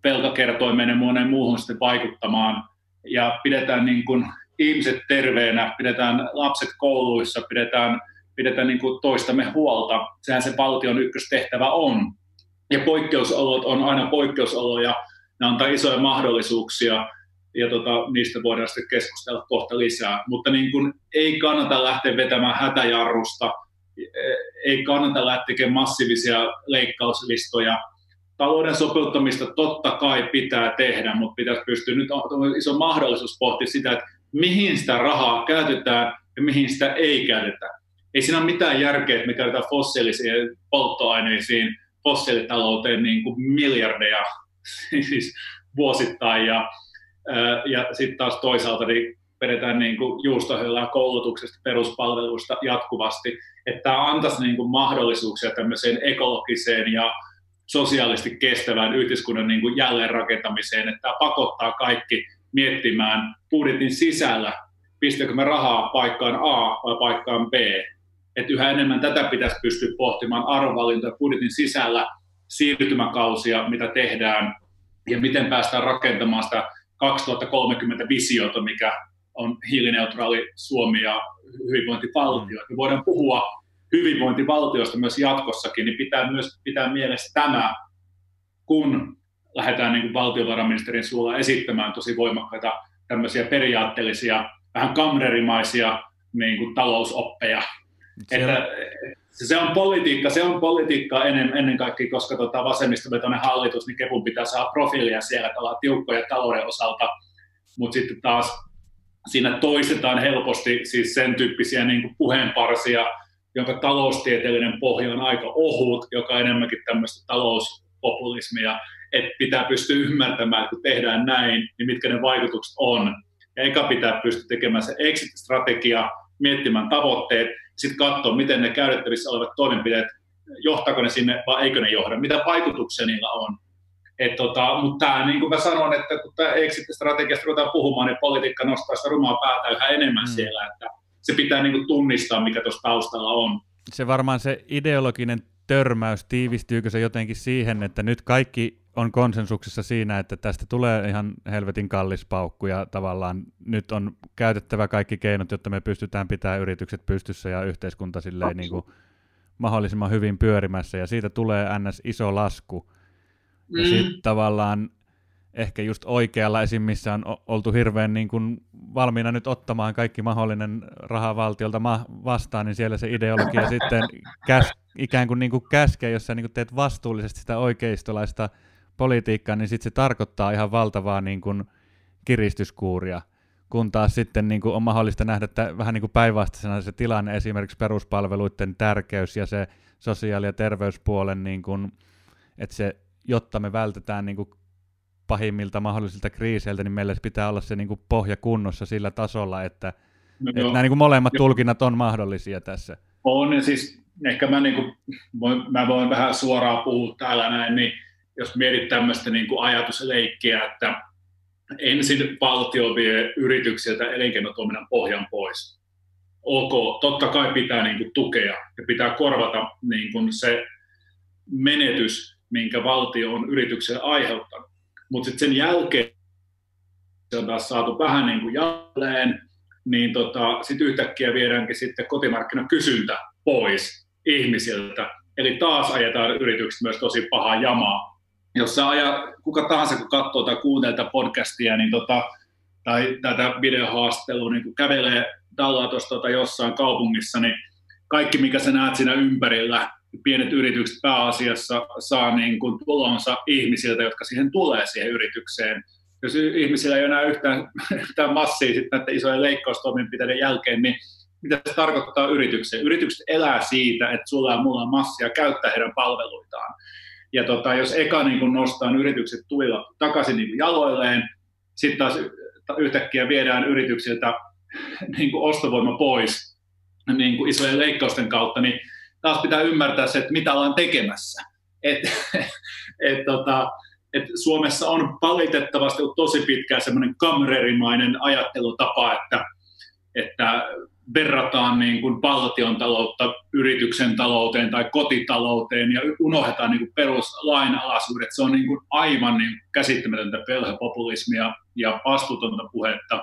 velkakertoimeen ja moneen muuhun sitten vaikuttamaan. Ja pidetään niin kuin ihmiset terveenä, pidetään lapset kouluissa, pidetään, pidetään niin kuin toistamme huolta. Sehän se valtion ykköstehtävä on. Ja poikkeusolot on aina poikkeusoloja, ne antaa isoja mahdollisuuksia, ja tota, niistä voidaan sitten keskustella kohta lisää. Mutta niin kun ei kannata lähteä vetämään hätäjarrusta, ei kannata lähteä tekemään massiivisia leikkauslistoja, talouden sopeuttamista totta kai pitää tehdä, mutta pitäisi pystyä nyt on iso mahdollisuus pohtia sitä, että mihin sitä rahaa käytetään ja mihin sitä ei käytetä. Ei siinä ole mitään järkeä, että me käytetään fossiilisiin polttoaineisiin, fossiilitalouteen niin kuin miljardeja siis vuosittain ja, ja sitten taas toisaalta niin vedetään niin kuin juustohöllää koulutuksesta, peruspalveluista jatkuvasti, että tämä antaisi niin kuin mahdollisuuksia tämmöiseen ekologiseen ja sosiaalisesti kestävään yhteiskunnan niin kuin jälleenrakentamiseen, että tämä pakottaa kaikki miettimään budjetin sisällä, pistetäänkö me rahaa paikkaan A vai paikkaan B. Että yhä enemmän tätä pitäisi pystyä pohtimaan arvovalintoja budjetin sisällä, siirtymäkausia, mitä tehdään, ja miten päästään rakentamaan sitä 2030 visiota, mikä on hiilineutraali Suomi ja hyvinvointivaltio. Me voidaan puhua hyvinvointivaltiosta myös jatkossakin, niin pitää myös pitää mielessä tämä, kun lähdetään niin kuin valtiovarainministerin suulla esittämään tosi voimakkaita tämmöisiä periaatteellisia, vähän kamrerimaisia niin kuin talousoppeja. Se että, se on politiikka, se on politiikkaa ennen, ennen kaikkea, koska tota vasemmistovetoinen hallitus, niin Kepun pitää saada profiilia siellä, että ollaan tiukkoja talouden osalta, mutta sitten taas siinä toistetaan helposti siis sen tyyppisiä niin kuin puheenparsia, jonka taloustieteellinen pohja on aika ohut, joka on enemmänkin tämmöistä talouspopulismia, että pitää pystyä ymmärtämään, että kun tehdään näin, niin mitkä ne vaikutukset on. Ja eka pitää pystyä tekemään se exit-strategia, miettimään tavoitteet, sitten katsoa, miten ne käytettävissä olevat toimenpiteet, johtaako ne sinne vai eikö ne johda, mitä vaikutuksia niillä on. Et tota, mutta tämä, niin kuin mä sanon, että kun tämä exit-strategiasta ruvetaan puhumaan, niin politiikka nostaa sitä rumaa päätä yhä enemmän mm. siellä, että se pitää niin kuin tunnistaa, mikä tuossa taustalla on. Se varmaan se ideologinen törmäys, tiivistyykö se jotenkin siihen, että nyt kaikki on konsensuksessa siinä, että tästä tulee ihan helvetin kallis paukku ja tavallaan nyt on käytettävä kaikki keinot, jotta me pystytään pitämään yritykset pystyssä ja yhteiskunta silleen niin kuin mahdollisimman hyvin pyörimässä ja siitä tulee ns. iso lasku. Ja mm. sitten tavallaan ehkä just oikealla esim. missä on oltu hirveän niin kuin valmiina nyt ottamaan kaikki mahdollinen raha valtiolta ma- vastaan, niin siellä se ideologia sitten käs, ikään kuin, niin kuin käskee, jos sä niin kuin teet vastuullisesti sitä oikeistolaista politiikkaa, niin sitten se tarkoittaa ihan valtavaa niin kuin kiristyskuuria, kun taas sitten niin kuin on mahdollista nähdä että vähän niin kuin päinvastaisena se tilanne, esimerkiksi peruspalveluiden tärkeys ja se sosiaali- ja terveyspuolen, niin kuin, että se, jotta me vältetään niin kuin pahimmilta mahdollisilta kriiseiltä, niin meillä pitää olla se niin kuin pohja kunnossa sillä tasolla, että, no, että nämä niin kuin molemmat jo. tulkinnat on mahdollisia tässä. On, ja siis ehkä mä, niin kuin, voin, mä voin vähän suoraan puhua täällä näin, niin jos mietit tämmöistä niin kuin ajatusleikkiä, että ensin valtio vie yrityksiltä elinkeinotoiminnan pohjan pois. Ok, totta kai pitää niin kuin, tukea ja pitää korvata niin kuin, se menetys, minkä valtio on yritykselle aiheuttanut mutta sitten sen jälkeen on taas saatu vähän niin kuin jälleen, niin tota, sitten yhtäkkiä viedäänkin sitten kotimarkkinakysyntä pois ihmisiltä. Eli taas ajetaan yritykset myös tosi pahaa jamaa. Jos sä aja, kuka tahansa, kun katsoo tai kuuntelee tätä podcastia, niin tota, tai tätä videohaastelua, niin kun kävelee Dallatossa tota jossain kaupungissa, niin kaikki, mikä sä näet siinä ympärillä, pienet yritykset pääasiassa saa niin kuin tulonsa ihmisiltä, jotka siihen tulee siihen yritykseen. Jos ihmisillä ei enää yhtään, yhtään massia sitten näiden isojen leikkaustoimenpiteiden jälkeen, niin mitä se tarkoittaa yritykseen? Yritykset elää siitä, että sulla ja mulla on massia käyttää heidän palveluitaan. Ja tota, jos eka niin kun nostaa yritykset tuilla takaisin niin jaloilleen, sitten taas yhtäkkiä viedään yrityksiltä niin kuin ostovoima pois niin kuin isojen leikkausten kautta, niin taas pitää ymmärtää se, että mitä ollaan tekemässä. Et, et, tota, et Suomessa on valitettavasti ollut tosi pitkään semmoinen kamrerimainen ajattelutapa, että, että verrataan niin kuin valtion taloutta yrityksen talouteen tai kotitalouteen ja unohdetaan niin kuin peruslainalaisuudet. Se on niin kuin aivan niin käsittämätöntä pelhäpopulismia ja vastuutonta puhetta.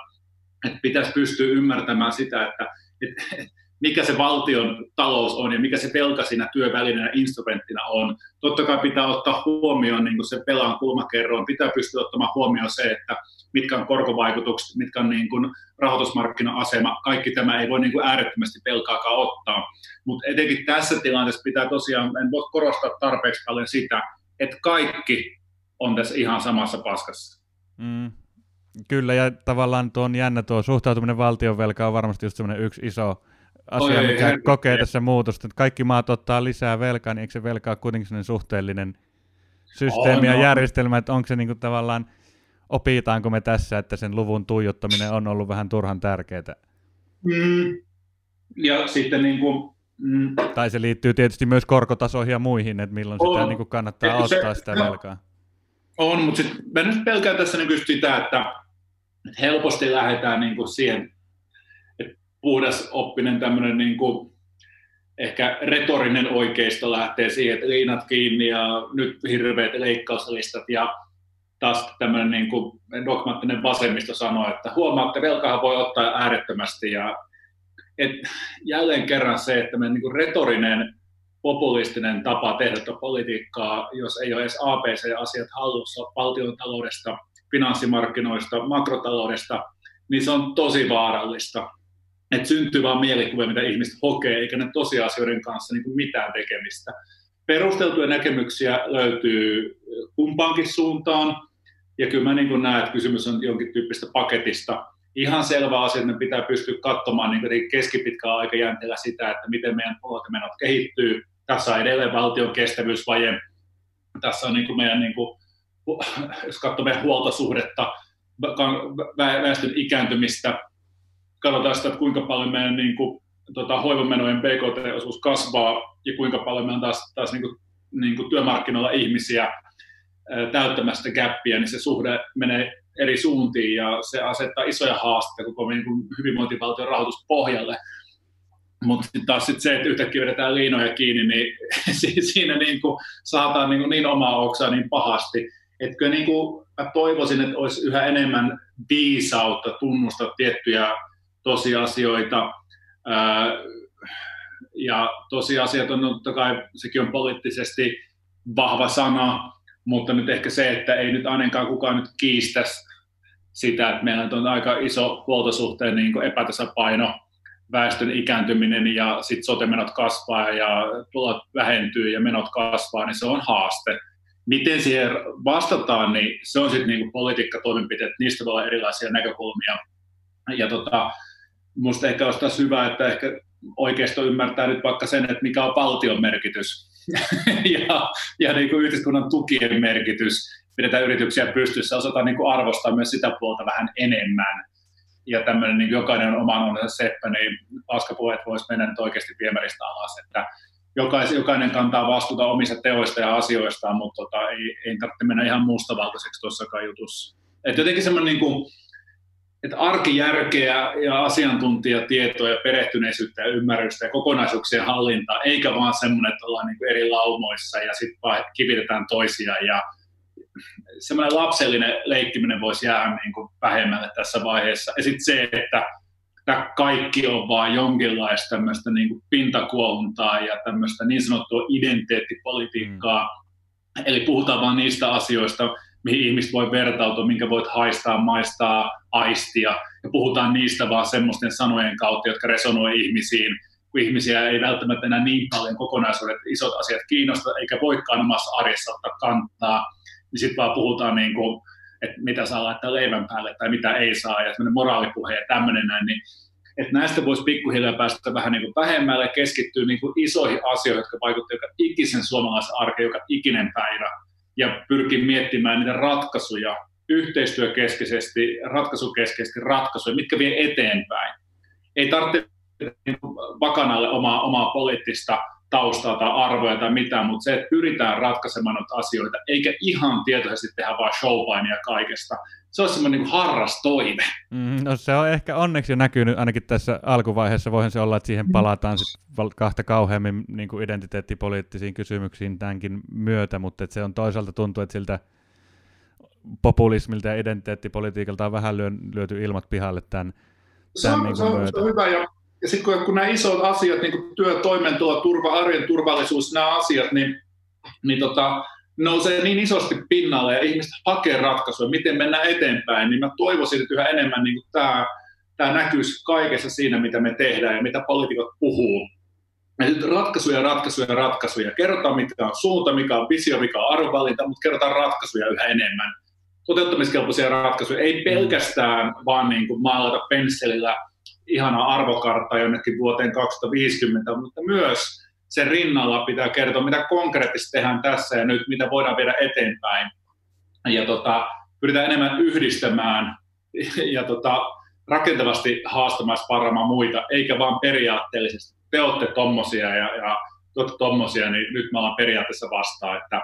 Että pitäisi pystyä ymmärtämään sitä, että, että mikä se valtion talous on ja mikä se velka siinä työvälineenä instrumenttina on. Totta kai pitää ottaa huomioon niin se pelaan kulmakerroin, pitää pystyä ottamaan huomioon se, että mitkä on korkovaikutukset, mitkä on niin kuin rahoitusmarkkina-asema, kaikki tämä ei voi niin kuin äärettömästi velkaakaan ottaa. Mutta etenkin tässä tilanteessa pitää tosiaan, en voi korostaa tarpeeksi paljon sitä, että kaikki on tässä ihan samassa paskassa. Mm. Kyllä, ja tavallaan tuo on jännä tuo suhtautuminen valtionvelkaan on varmasti just semmoinen yksi iso asia, Oi, mikä ei, kokee tässä muutosta. Että kaikki maat ottaa lisää velkaa, niin eikö se velkaa kuitenkin sellainen suhteellinen systeemi on, ja järjestelmä, että onko se niinku tavallaan, opitaanko me tässä, että sen luvun tuijottaminen on ollut vähän turhan tärkeää? Mm. Ja sitten niin kuin, mm. Tai se liittyy tietysti myös korkotasoihin ja muihin, että milloin on. sitä niin kuin kannattaa se, ottaa sitä no, velkaa. On, mutta sitten mä nyt pelkään tässä niin sitä, että helposti lähdetään niin kuin siihen puhdas oppinen tämmöinen niin kuin, ehkä retorinen oikeisto lähtee siihen, että liinat kiinni ja nyt hirveät leikkauslistat ja taas tämmöinen niin kuin dogmaattinen vasemmisto sanoo, että huomaatte, velkaa voi ottaa äärettömästi ja et jälleen kerran se, että me niin retorinen populistinen tapa tehdä politiikkaa, jos ei ole edes ABC-asiat hallussa valtion taloudesta, finanssimarkkinoista, makrotaloudesta, niin se on tosi vaarallista että syntyy vain mielikuvia, mitä ihmiset hokee, eikä ne tosiasioiden kanssa niin kuin mitään tekemistä. Perusteltuja näkemyksiä löytyy kumpaankin suuntaan, ja kyllä mä niin näen, että kysymys on jonkin tyyppistä paketista. Ihan selvä asia, että me pitää pystyä katsomaan niin keskipitkällä aikajänteellä sitä, että miten meidän tulot ja menot kehittyy. Tässä on edelleen valtion kestävyysvaje. Tässä on niin kuin meidän, niin kuin, jos katsoo meidän huoltosuhdetta, väestön ikääntymistä, katsotaan sitä, että kuinka paljon meidän niin kuin, tota, hoivamenojen BKT-osuus kasvaa ja kuinka paljon meillä on taas, taas niin kuin, niin kuin työmarkkinoilla ihmisiä täyttämästä käppiä, niin se suhde menee eri suuntiin ja se asettaa isoja haasteita koko niin kuin hyvinvointivaltion rahoituspohjalle. Mutta sitten taas sit se, että yhtäkkiä vedetään liinoja kiinni, niin siinä niin kuin saataan niin, kuin niin omaa oksaa niin pahasti. Että niin kuin mä toivoisin, että olisi yhä enemmän viisautta tunnustaa tiettyjä tosiasioita. Ja tosiasiat on totta kai, sekin on poliittisesti vahva sana, mutta nyt ehkä se, että ei nyt ainakaan kukaan nyt kiistäisi sitä, että meillä on aika iso huoltosuhteen niin epätasapaino, väestön ikääntyminen ja sitten sote-menot kasvaa ja tulot vähentyy ja menot kasvaa, niin se on haaste. Miten siihen vastataan, niin se on sitten niin politiikkatoimenpiteet, niistä voi olla erilaisia näkökulmia. Ja tota, Minusta ehkä olisi taas hyvä, että ehkä oikeisto ymmärtää nyt vaikka sen, että mikä on valtion merkitys ja, ja niin kuin yhteiskunnan tukien merkitys. Pidetään yrityksiä pystyssä, osataan niin kuin arvostaa myös sitä puolta vähän enemmän. Ja tämmöinen niin jokainen on oman onnensa seppä, niin paskapuheet voisi mennä nyt oikeasti viemäristä alas. Että jokais, jokainen kantaa vastuuta omista teoista ja asioistaan, mutta tota, ei, ei tarvitse mennä ihan mustavaltaiseksi tuossakaan jutussa. Et jotenkin semmoinen niin kuin, että arkijärkeä ja asiantuntijatietoa ja perehtyneisyyttä ja ymmärrystä ja kokonaisuuksien hallintaa, eikä vaan semmoinen, että ollaan niin eri laumoissa ja sitten vaan kivitetään toisiaan ja semmoinen lapsellinen leikkiminen voisi jäädä niin kuin vähemmälle tässä vaiheessa. Ja sitten se, että tämä kaikki on vaan jonkinlaista tämmöistä niin kuin pintakuohuntaa ja tämmöistä niin sanottua identiteettipolitiikkaa. Mm. Eli puhutaan vaan niistä asioista, mihin ihmiset voi vertautua, minkä voit haistaa, maistaa, aistia. Ja puhutaan niistä vaan semmoisten sanojen kautta, jotka resonoi ihmisiin, kun ihmisiä ei välttämättä enää niin paljon kokonaisuudet, isot asiat kiinnosta, eikä voikaan omassa arjessa ottaa kantaa, niin sitten vaan puhutaan niin kuin, että mitä saa laittaa leivän päälle tai mitä ei saa, ja semmoinen moraalipuhe ja tämmöinen näin, niin että näistä voisi pikkuhiljaa päästä vähän niin kuin vähemmälle ja keskittyä niin kuin isoihin asioihin, jotka vaikuttavat joka ikisen suomalaisen arkeen joka ikinen päivä, ja pyrkii miettimään niitä ratkaisuja yhteistyökeskeisesti, ratkaisukeskeisesti ratkaisuja, mitkä vie eteenpäin. Ei tarvitse vakanalle omaa, omaa poliittista taustaa tai arvoja tai mitään, mutta se, että pyritään ratkaisemaan noita asioita, eikä ihan tietoisesti tehdä vain showpainia kaikesta. Se on semmoinen niin harras toive. Mm, no se on ehkä onneksi jo näkynyt ainakin tässä alkuvaiheessa. Voihan se olla, että siihen palataan sit kahta kauheammin niin kuin identiteettipoliittisiin kysymyksiin tämänkin myötä, mutta että se on toisaalta tuntuu, että siltä populismilta ja identiteettipolitiikalta on vähän lyöty ilmat pihalle tämän, tämän se on, niin se on, Se on hyvä ja ja sitten kun, kun nämä isot asiat, niin kuin työ, toimeentulo, turva, arjen turvallisuus, nämä asiat, niin, niin tota, nousee niin isosti pinnalle ja ihmiset hakee ratkaisuja, miten mennään eteenpäin, niin mä toivoisin, että yhä enemmän niin tämä, tämä näkyisi kaikessa siinä, mitä me tehdään ja mitä poliitikot puhuu. Ja nyt ratkaisuja, ratkaisuja, ratkaisuja. Kerrotaan, mikä on suunta, mikä on visio, mikä on arvovalinta, mutta kerrotaan ratkaisuja yhä enemmän. Toteuttamiskelpoisia ratkaisuja, ei pelkästään vaan niin kuin maalata pensselillä – ihana arvokartta jonnekin vuoteen 2050, mutta myös sen rinnalla pitää kertoa, mitä konkreettisesti tehdään tässä ja nyt, mitä voidaan viedä eteenpäin. Ja tota, pyritään enemmän yhdistämään ja tota, rakentavasti haastamaan sparraamaan muita, eikä vaan periaatteellisesti. Te olette tommosia ja, ja te olette tommosia, niin nyt me ollaan periaatteessa vastaan. Että,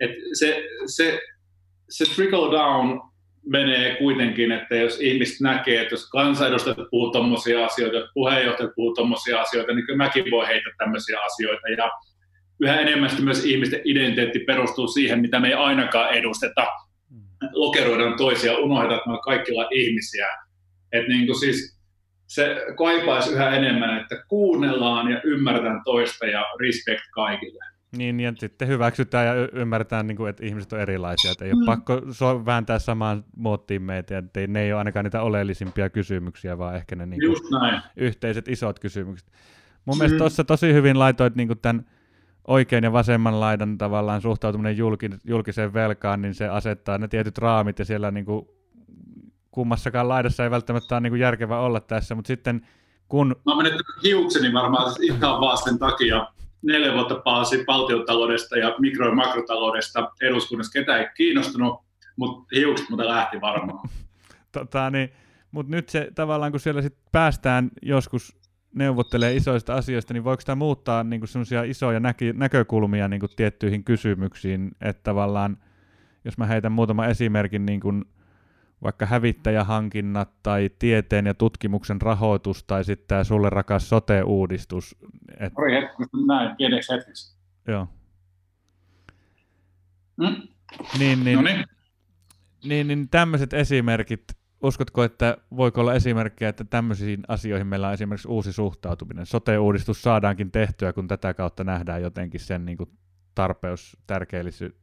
että se, se, se trickle down menee kuitenkin, että jos ihmiset näkee, että jos kansanedustajat puhuu tuommoisia asioita, jos puheenjohtajat puhuu tuommoisia asioita, niin kyllä mäkin voi heittää tämmöisiä asioita. Ja yhä enemmän myös ihmisten identiteetti perustuu siihen, mitä me ei ainakaan edusteta. Lokeroidaan toisia, unohdetaan, että me kaikilla ihmisiä. Että niin kuin siis se kaipaisi yhä enemmän, että kuunnellaan ja ymmärretään toista ja respect kaikille. Niin, ja sitten hyväksytään ja y- ymmärretään, niin kuin, että ihmiset on erilaisia, että ei ole mm. pakko so- vääntää samaan muottiin meitä, että ei, ne ei ole ainakaan niitä oleellisimpia kysymyksiä, vaan ehkä ne niin kuin, yhteiset isot kysymykset. Mun mm. mielestä tuossa tosi hyvin laitoit niin kuin tämän oikein ja vasemman laidan tavallaan suhtautuminen julki, julkiseen velkaan, niin se asettaa ne tietyt raamit, ja siellä niin kuin, kummassakaan laidassa ei välttämättä ole niin kuin järkevä olla tässä, mutta sitten kun... Mä menettänyt hiukseni varmaan ihan vaan sen takia, neljä vuotta palasi valtiotaloudesta ja mikro- ja makrotaloudesta eduskunnassa. Ketä ei kiinnostunut, mutta hiukset muuten lähti varmaan. tota, niin, mutta nyt se tavallaan, kun siellä sit päästään joskus neuvottelee isoista asioista, niin voiko tämä muuttaa niin sellaisia isoja näki, näkökulmia niin tiettyihin kysymyksiin, että tavallaan, jos mä heitän muutaman esimerkin, niin kuin, vaikka hävittäjähankinnat tai tieteen ja tutkimuksen rahoitus tai sitten tämä sulle rakas sote-uudistus. Et... Ori hetki, näin pieneksi hetkeksi. Joo. Mm? Niin, niin, niin. niin, niin tämmöiset esimerkit, uskotko, että voiko olla esimerkkejä, että tämmöisiin asioihin meillä on esimerkiksi uusi suhtautuminen? Sote-uudistus saadaankin tehtyä, kun tätä kautta nähdään jotenkin sen niin kuin tarpeus,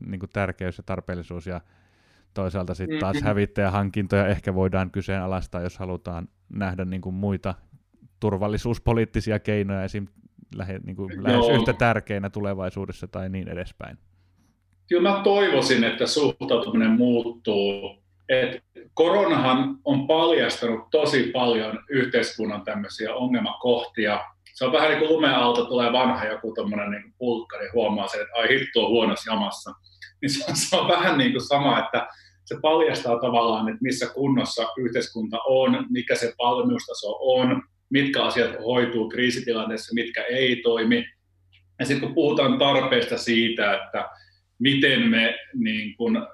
niin kuin tärkeys ja tarpeellisuus ja Toisaalta sitten taas mm-hmm. hävittäjähankintoja ehkä voidaan kyseenalaistaa, jos halutaan nähdä niin kuin muita turvallisuuspoliittisia keinoja esim. Lähe, niin kuin lähes yhtä tärkeinä tulevaisuudessa tai niin edespäin. Kyllä mä toivoisin, että suhtautuminen muuttuu. Et koronahan on paljastanut tosi paljon yhteiskunnan tämmöisiä ongelmakohtia. Se on vähän niin kuin lumealta tulee vanha joku tuommoinen niin pulkkari, huomaa sen, että ai hitto on huonossa jamassa niin se on, se on vähän niin kuin sama, että se paljastaa tavallaan, että missä kunnossa yhteiskunta on, mikä se valmiustaso on, mitkä asiat hoituu kriisitilanteessa, mitkä ei toimi. Ja sitten kun puhutaan tarpeesta siitä, että miten me niin kun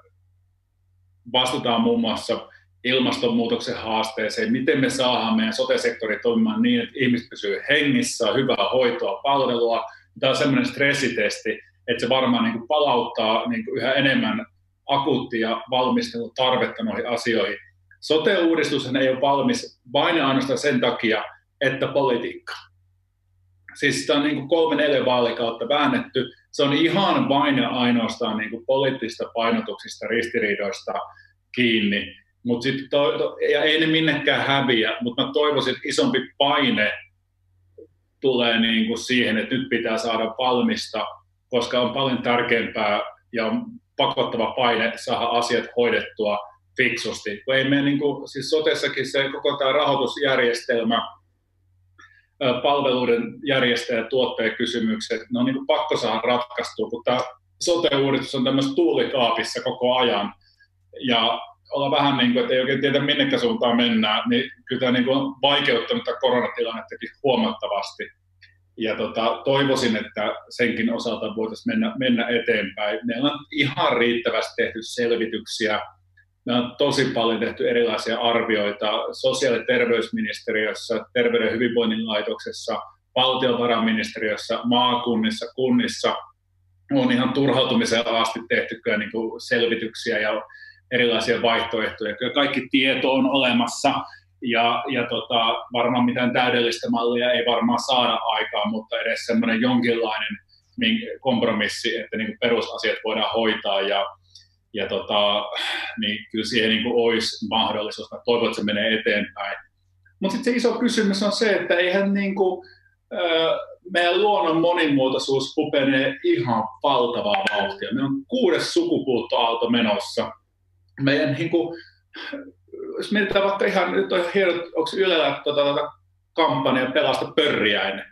vastutaan muun muassa ilmastonmuutoksen haasteeseen, miten me saadaan meidän sote-sektori toimimaan niin, että ihmiset pysyvät hengissä, hyvää hoitoa, palvelua. Tämä on semmoinen stressitesti, että se varmaan niin kuin palauttaa niin kuin yhä enemmän akuuttia valmistelutarvetta noihin asioihin. Sote-uudistus ei ole valmis vain ainoastaan sen takia, että politiikka. Siis sitä on niin kuin kolme neljä vaalikautta väännetty. Se on ihan vain ja ainoastaan niin kuin poliittista painotuksista, ristiriidoista kiinni. Mut sit to, to, ja ei ne minnekään häviä, mutta mä toivoisin, että isompi paine tulee niin kuin siihen, että nyt pitää saada valmista, koska on paljon tärkeämpää ja on pakottava paine saada asiat hoidettua fiksusti. Kun ei me, niin kuin, siis sotessakin se koko tämä rahoitusjärjestelmä, palveluiden järjestäjä kysymykset, ne on niin kuin pakko saada ratkaistua, kun tämä sote-uudistus on tämmöistä tuulikaapissa koko ajan. Ja olla vähän niin kuin, että ei oikein tiedä minnekä suuntaan mennään, niin kyllä tämä niin kuin on vaikeuttanut tämä koronatilannettakin huomattavasti. Ja tota, toivoisin, että senkin osalta voitaisiin mennä, mennä eteenpäin. Meillä on ihan riittävästi tehty selvityksiä. Me on tosi paljon tehty erilaisia arvioita sosiaali- ja terveysministeriössä, terveyden ja hyvinvoinnin laitoksessa, valtiovarainministeriössä, maakunnissa, kunnissa. On ihan turhautumiseen asti tehty kyllä niin kuin selvityksiä ja erilaisia vaihtoehtoja. Kyllä kaikki tieto on olemassa ja, ja tota, varmaan mitään täydellistä mallia ei varmaan saada aikaan, mutta edes semmoinen jonkinlainen kompromissi, että niin perusasiat voidaan hoitaa ja, ja tota, niin kyllä siihen niin olisi mahdollisuus. Mä toivon, että se menee eteenpäin. Mutta sitten se iso kysymys on se, että eihän niin kuin, meidän luonnon monimuotoisuus hupenee ihan valtavaa vauhtia. Meillä on kuudes sukupuuttoaalto menossa – meidän niin kuin, jos mietitään vaikka ihan, nyt on hieno, onko Ylellä tuota, tuota, kampanja Pelasta pörjäinen.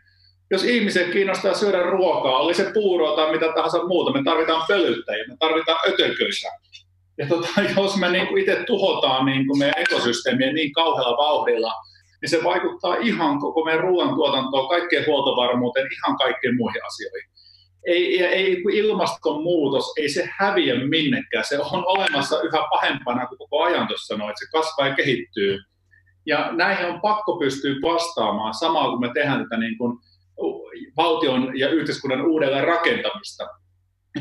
Jos ihmisen kiinnostaa syödä ruokaa, oli se puuroa tai mitä tahansa muuta, me tarvitaan pölyttäjiä, me tarvitaan ötököitä. Ja tota, jos me niin itse tuhotaan niin kuin meidän ekosysteemiä niin kauhealla vauhdilla, niin se vaikuttaa ihan koko meidän ruoantuotantoon, kaikkeen huoltovarmuuteen, ihan kaikkeen muihin asioihin ei, ei, ilmastonmuutos, ei se häviä minnekään. Se on olemassa yhä pahempana kuin koko ajan tuossa sanoin, että se kasvaa ja kehittyy. Ja näihin on pakko pystyä vastaamaan samalla kun me tehdään tätä niin kuin valtion ja yhteiskunnan uudelleen rakentamista.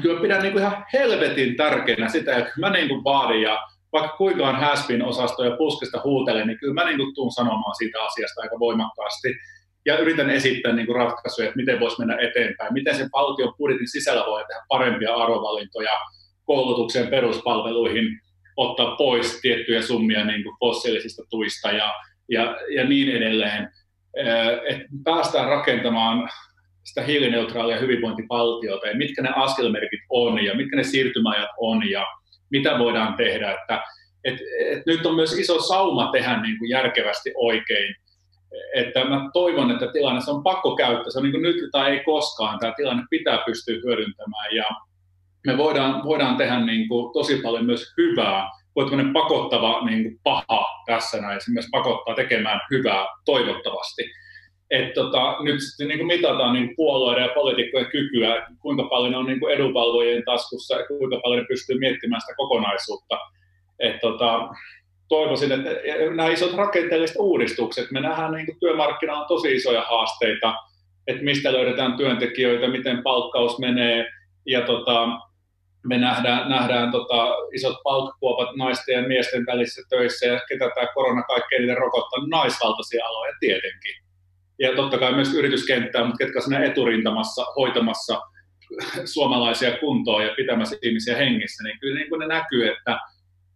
Kyllä pidän niin kuin ihan helvetin tärkeänä sitä, että mä niin kuin vaadin ja vaikka kuinka on häspin osasto ja puskista huutelen, niin kyllä mä niin kuin tuun sanomaan siitä asiasta aika voimakkaasti ja yritän esittää niin kuin ratkaisuja, että miten voisi mennä eteenpäin, miten sen valtion budjetin sisällä voi tehdä parempia arvovalintoja koulutukseen, peruspalveluihin, ottaa pois tiettyjä summia niin kuin fossiilisista tuista ja, ja, ja niin edelleen. Että päästään rakentamaan sitä hiilineutraalia hyvinvointivaltiota ja mitkä ne askelmerkit on ja mitkä ne siirtymäajat on ja mitä voidaan tehdä. Että, et, et nyt on myös iso sauma tehdä niin kuin järkevästi oikein että mä toivon, että tilanne se on pakko käyttää. Se on niin nyt tai ei koskaan. Tämä tilanne pitää pystyä hyödyntämään ja me voidaan, voidaan tehdä niin kuin tosi paljon myös hyvää. Voi pakottava niin kuin paha tässä näin. Se myös pakottaa tekemään hyvää toivottavasti. Et tota, nyt sitten niin kuin mitataan niin kuin puolueiden ja poliitikkojen kykyä, kuinka paljon on niin kuin edunvalvojien taskussa ja kuinka paljon ne pystyy miettimään sitä kokonaisuutta. Et tota, toivoisin, että nämä isot rakenteelliset uudistukset, me nähdään niin kuin työmarkkinoilla on tosi isoja haasteita, että mistä löydetään työntekijöitä, miten palkkaus menee, ja tota, me nähdään, nähdään tota, isot palkkakuopat naisten ja miesten välissä töissä, ja ketä tämä korona kaikkein eniten rokottaa, naisvaltaisia aloja tietenkin. Ja totta kai myös yrityskenttää, mutta ketkä on eturintamassa hoitamassa suomalaisia kuntoon ja pitämässä ihmisiä hengissä, niin kyllä niin kuin ne näkyy, että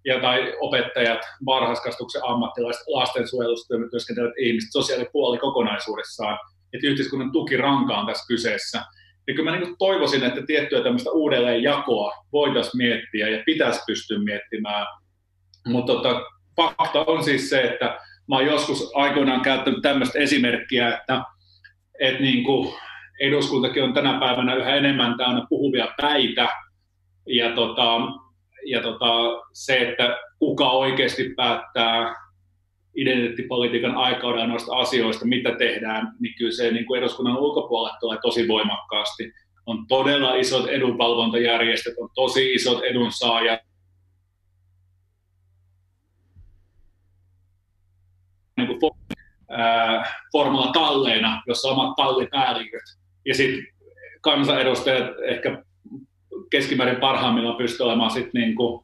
ja tai opettajat, varhaiskasvatuksen ammattilaiset, lastensuojelussa työskentelevät ihmiset, sosiaalipuoli kokonaisuudessaan, että yhteiskunnan tukiranka on tässä kyseessä. Ja kyllä mä niin toivoisin, että tiettyä tämmöistä uudelleenjakoa voitaisiin miettiä ja pitäisi pystyä miettimään. Mutta tota, fakta on siis se, että mä oon joskus aikoinaan käyttänyt tämmöistä esimerkkiä, että, että niin kuin eduskuntakin on tänä päivänä yhä enemmän täynnä puhuvia päitä, ja tota, ja tota, se, että kuka oikeasti päättää identiteettipolitiikan aikaudella noista asioista, mitä tehdään, niin kyllä se niin kuin eduskunnan ulkopuolelle tulee tosi voimakkaasti. On todella isot edunvalvontajärjestöt, on tosi isot edunsaajat, niin kuin Formula talleina, jossa omat tallipäälliköt. Ja sitten kansanedustajat ehkä keskimäärin parhaimmillaan pystyy olemaan sit niin kuin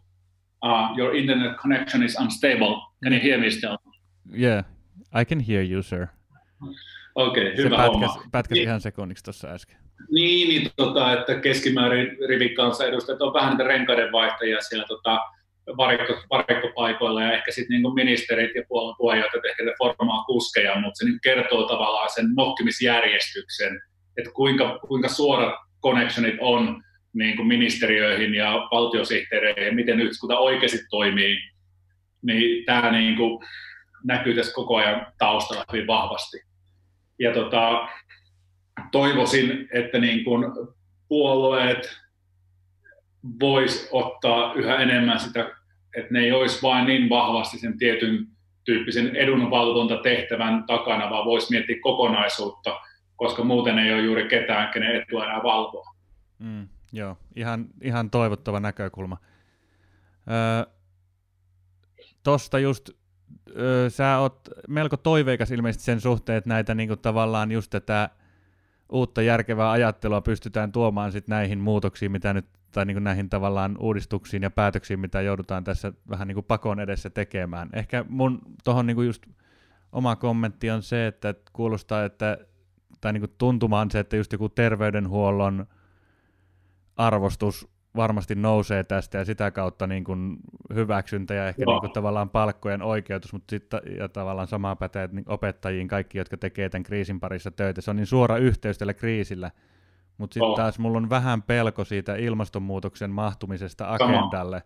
uh, your internet connection is unstable. Can you hear me still? Yeah, I can hear you, sir. Okei, okay, hyvä Se pätkäs, pätkäs niin, ihan sekunniksi tuossa äsken. Niin, niin tota, että keskimäärin rivin kanssa edustajat on vähän niitä renkaiden vaihtajia siellä tota, varikko, varikkopaikoilla ja ehkä sitten niin ministerit ja puolueen puheenjohtajat ehkä ne formaa kuskeja, mutta se niin kertoo tavallaan sen nokkimisjärjestyksen, että kuinka, kuinka suorat connectionit on niin kuin ministeriöihin ja valtiosihteereihin miten yhteiskunta oikeasti toimii, niin tämä niin kuin näkyy tässä koko ajan taustalla hyvin vahvasti. Ja tota, toivoisin, että niin kuin puolueet vois ottaa yhä enemmän sitä, että ne ei olisi vain niin vahvasti sen tietyn tyyppisen edunvalvontatehtävän takana, vaan voisi miettiä kokonaisuutta, koska muuten ei ole juuri ketään, kenen etua enää valvoa. Mm, joo, ihan, ihan toivottava näkökulma. Öö, tosta just, öö, sä oot melko toiveikas ilmeisesti sen suhteen, että näitä niinku tavallaan just tätä uutta järkevää ajattelua pystytään tuomaan sit näihin muutoksiin, mitä nyt, tai niin kuin näihin tavallaan uudistuksiin ja päätöksiin, mitä joudutaan tässä vähän niin kuin pakon edessä tekemään. Ehkä mun tuohon niin just oma kommentti on se, että kuulostaa, että, tai niin kuin tuntumaan se, että just joku terveydenhuollon arvostus varmasti nousee tästä ja sitä kautta niin kuin hyväksyntä ja ehkä niin kuin tavallaan palkkojen oikeutus, mutta sitten ja tavallaan sama pätee niin opettajiin, kaikki, jotka tekee tämän kriisin parissa töitä. Se on niin suora yhteys tällä kriisillä, mutta sitten taas mulla on vähän pelko siitä ilmastonmuutoksen mahtumisesta agendalle,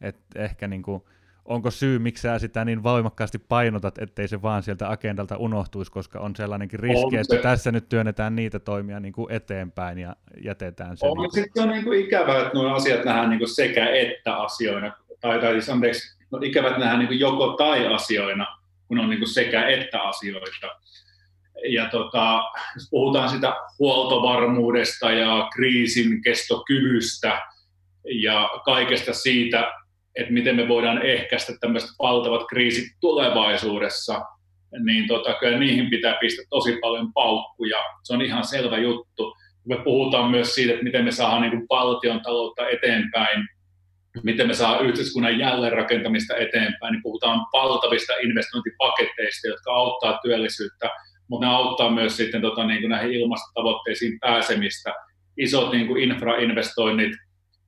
että ehkä niin kuin, onko syy, miksi sä sitä niin voimakkaasti painotat, ettei se vaan sieltä agendalta unohtuisi, koska on sellainenkin riski, on että tässä nyt työnnetään niitä toimia niin kuin eteenpäin ja jätetään se. On, niin sitten on niin kuin ikävää, että nuo asiat nähdään niin kuin sekä että asioina, tai, tai siis anteeksi, no ikävät nähdään niin kuin joko tai asioina, kun on niin kuin sekä että asioita. Ja tota, jos puhutaan sitä huoltovarmuudesta ja kriisin kestokyvystä ja kaikesta siitä, että miten me voidaan ehkäistä tämmöiset valtavat kriisit tulevaisuudessa, niin tota, kyllä niihin pitää pistää tosi paljon paukkuja. Se on ihan selvä juttu. Me puhutaan myös siitä, että miten me saadaan niin valtion taloutta eteenpäin, miten me saadaan yhteiskunnan jälleenrakentamista eteenpäin, niin puhutaan valtavista investointipaketteista, jotka auttaa työllisyyttä, mutta ne auttaa myös sitten tota, niin kuin näihin ilmastotavoitteisiin pääsemistä. Isot niin kuin infrainvestoinnit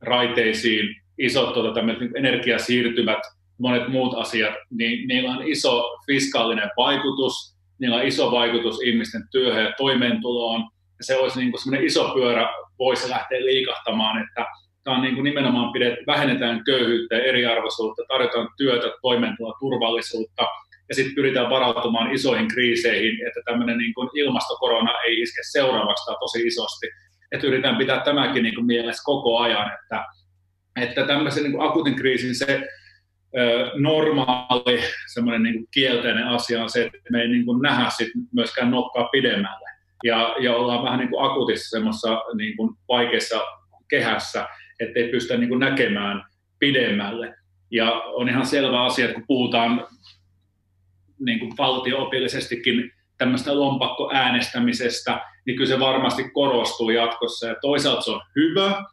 raiteisiin, isot tuota, niin energiasiirtymät, monet muut asiat, niin niillä on iso fiskaalinen vaikutus, niillä on iso vaikutus ihmisten työhön ja toimeentuloon. Ja se olisi niin kuin semmoinen iso pyörä, voisi lähteä liikahtamaan, että tämä on niin kuin nimenomaan pidet, vähennetään köyhyyttä ja eriarvoisuutta, tarjotaan työtä, toimeentuloa, turvallisuutta, ja sitten pyritään varautumaan isoihin kriiseihin, että tämmöinen niin kuin ilmastokorona ei iske seuraavaksi tosi isosti. Että yritetään pitää tämäkin niin kuin mielessä koko ajan, että että tämmöisen niin kuin akuutin kriisin se ö, normaali semmoinen niin kielteinen asia on se, että me ei niin kuin nähdä sit myöskään nokkaa pidemmälle. Ja, ja ollaan vähän niin kuin akuutissa semmoisessa niin kuin vaikeassa kehässä, ettei pystytä niin kuin näkemään pidemmälle. Ja on ihan selvä asia, että kun puhutaan niin kuin valtio-opillisestikin tämmöistä lompakkoäänestämisestä, niin kyllä se varmasti korostuu jatkossa. Ja toisaalta se on hyvä,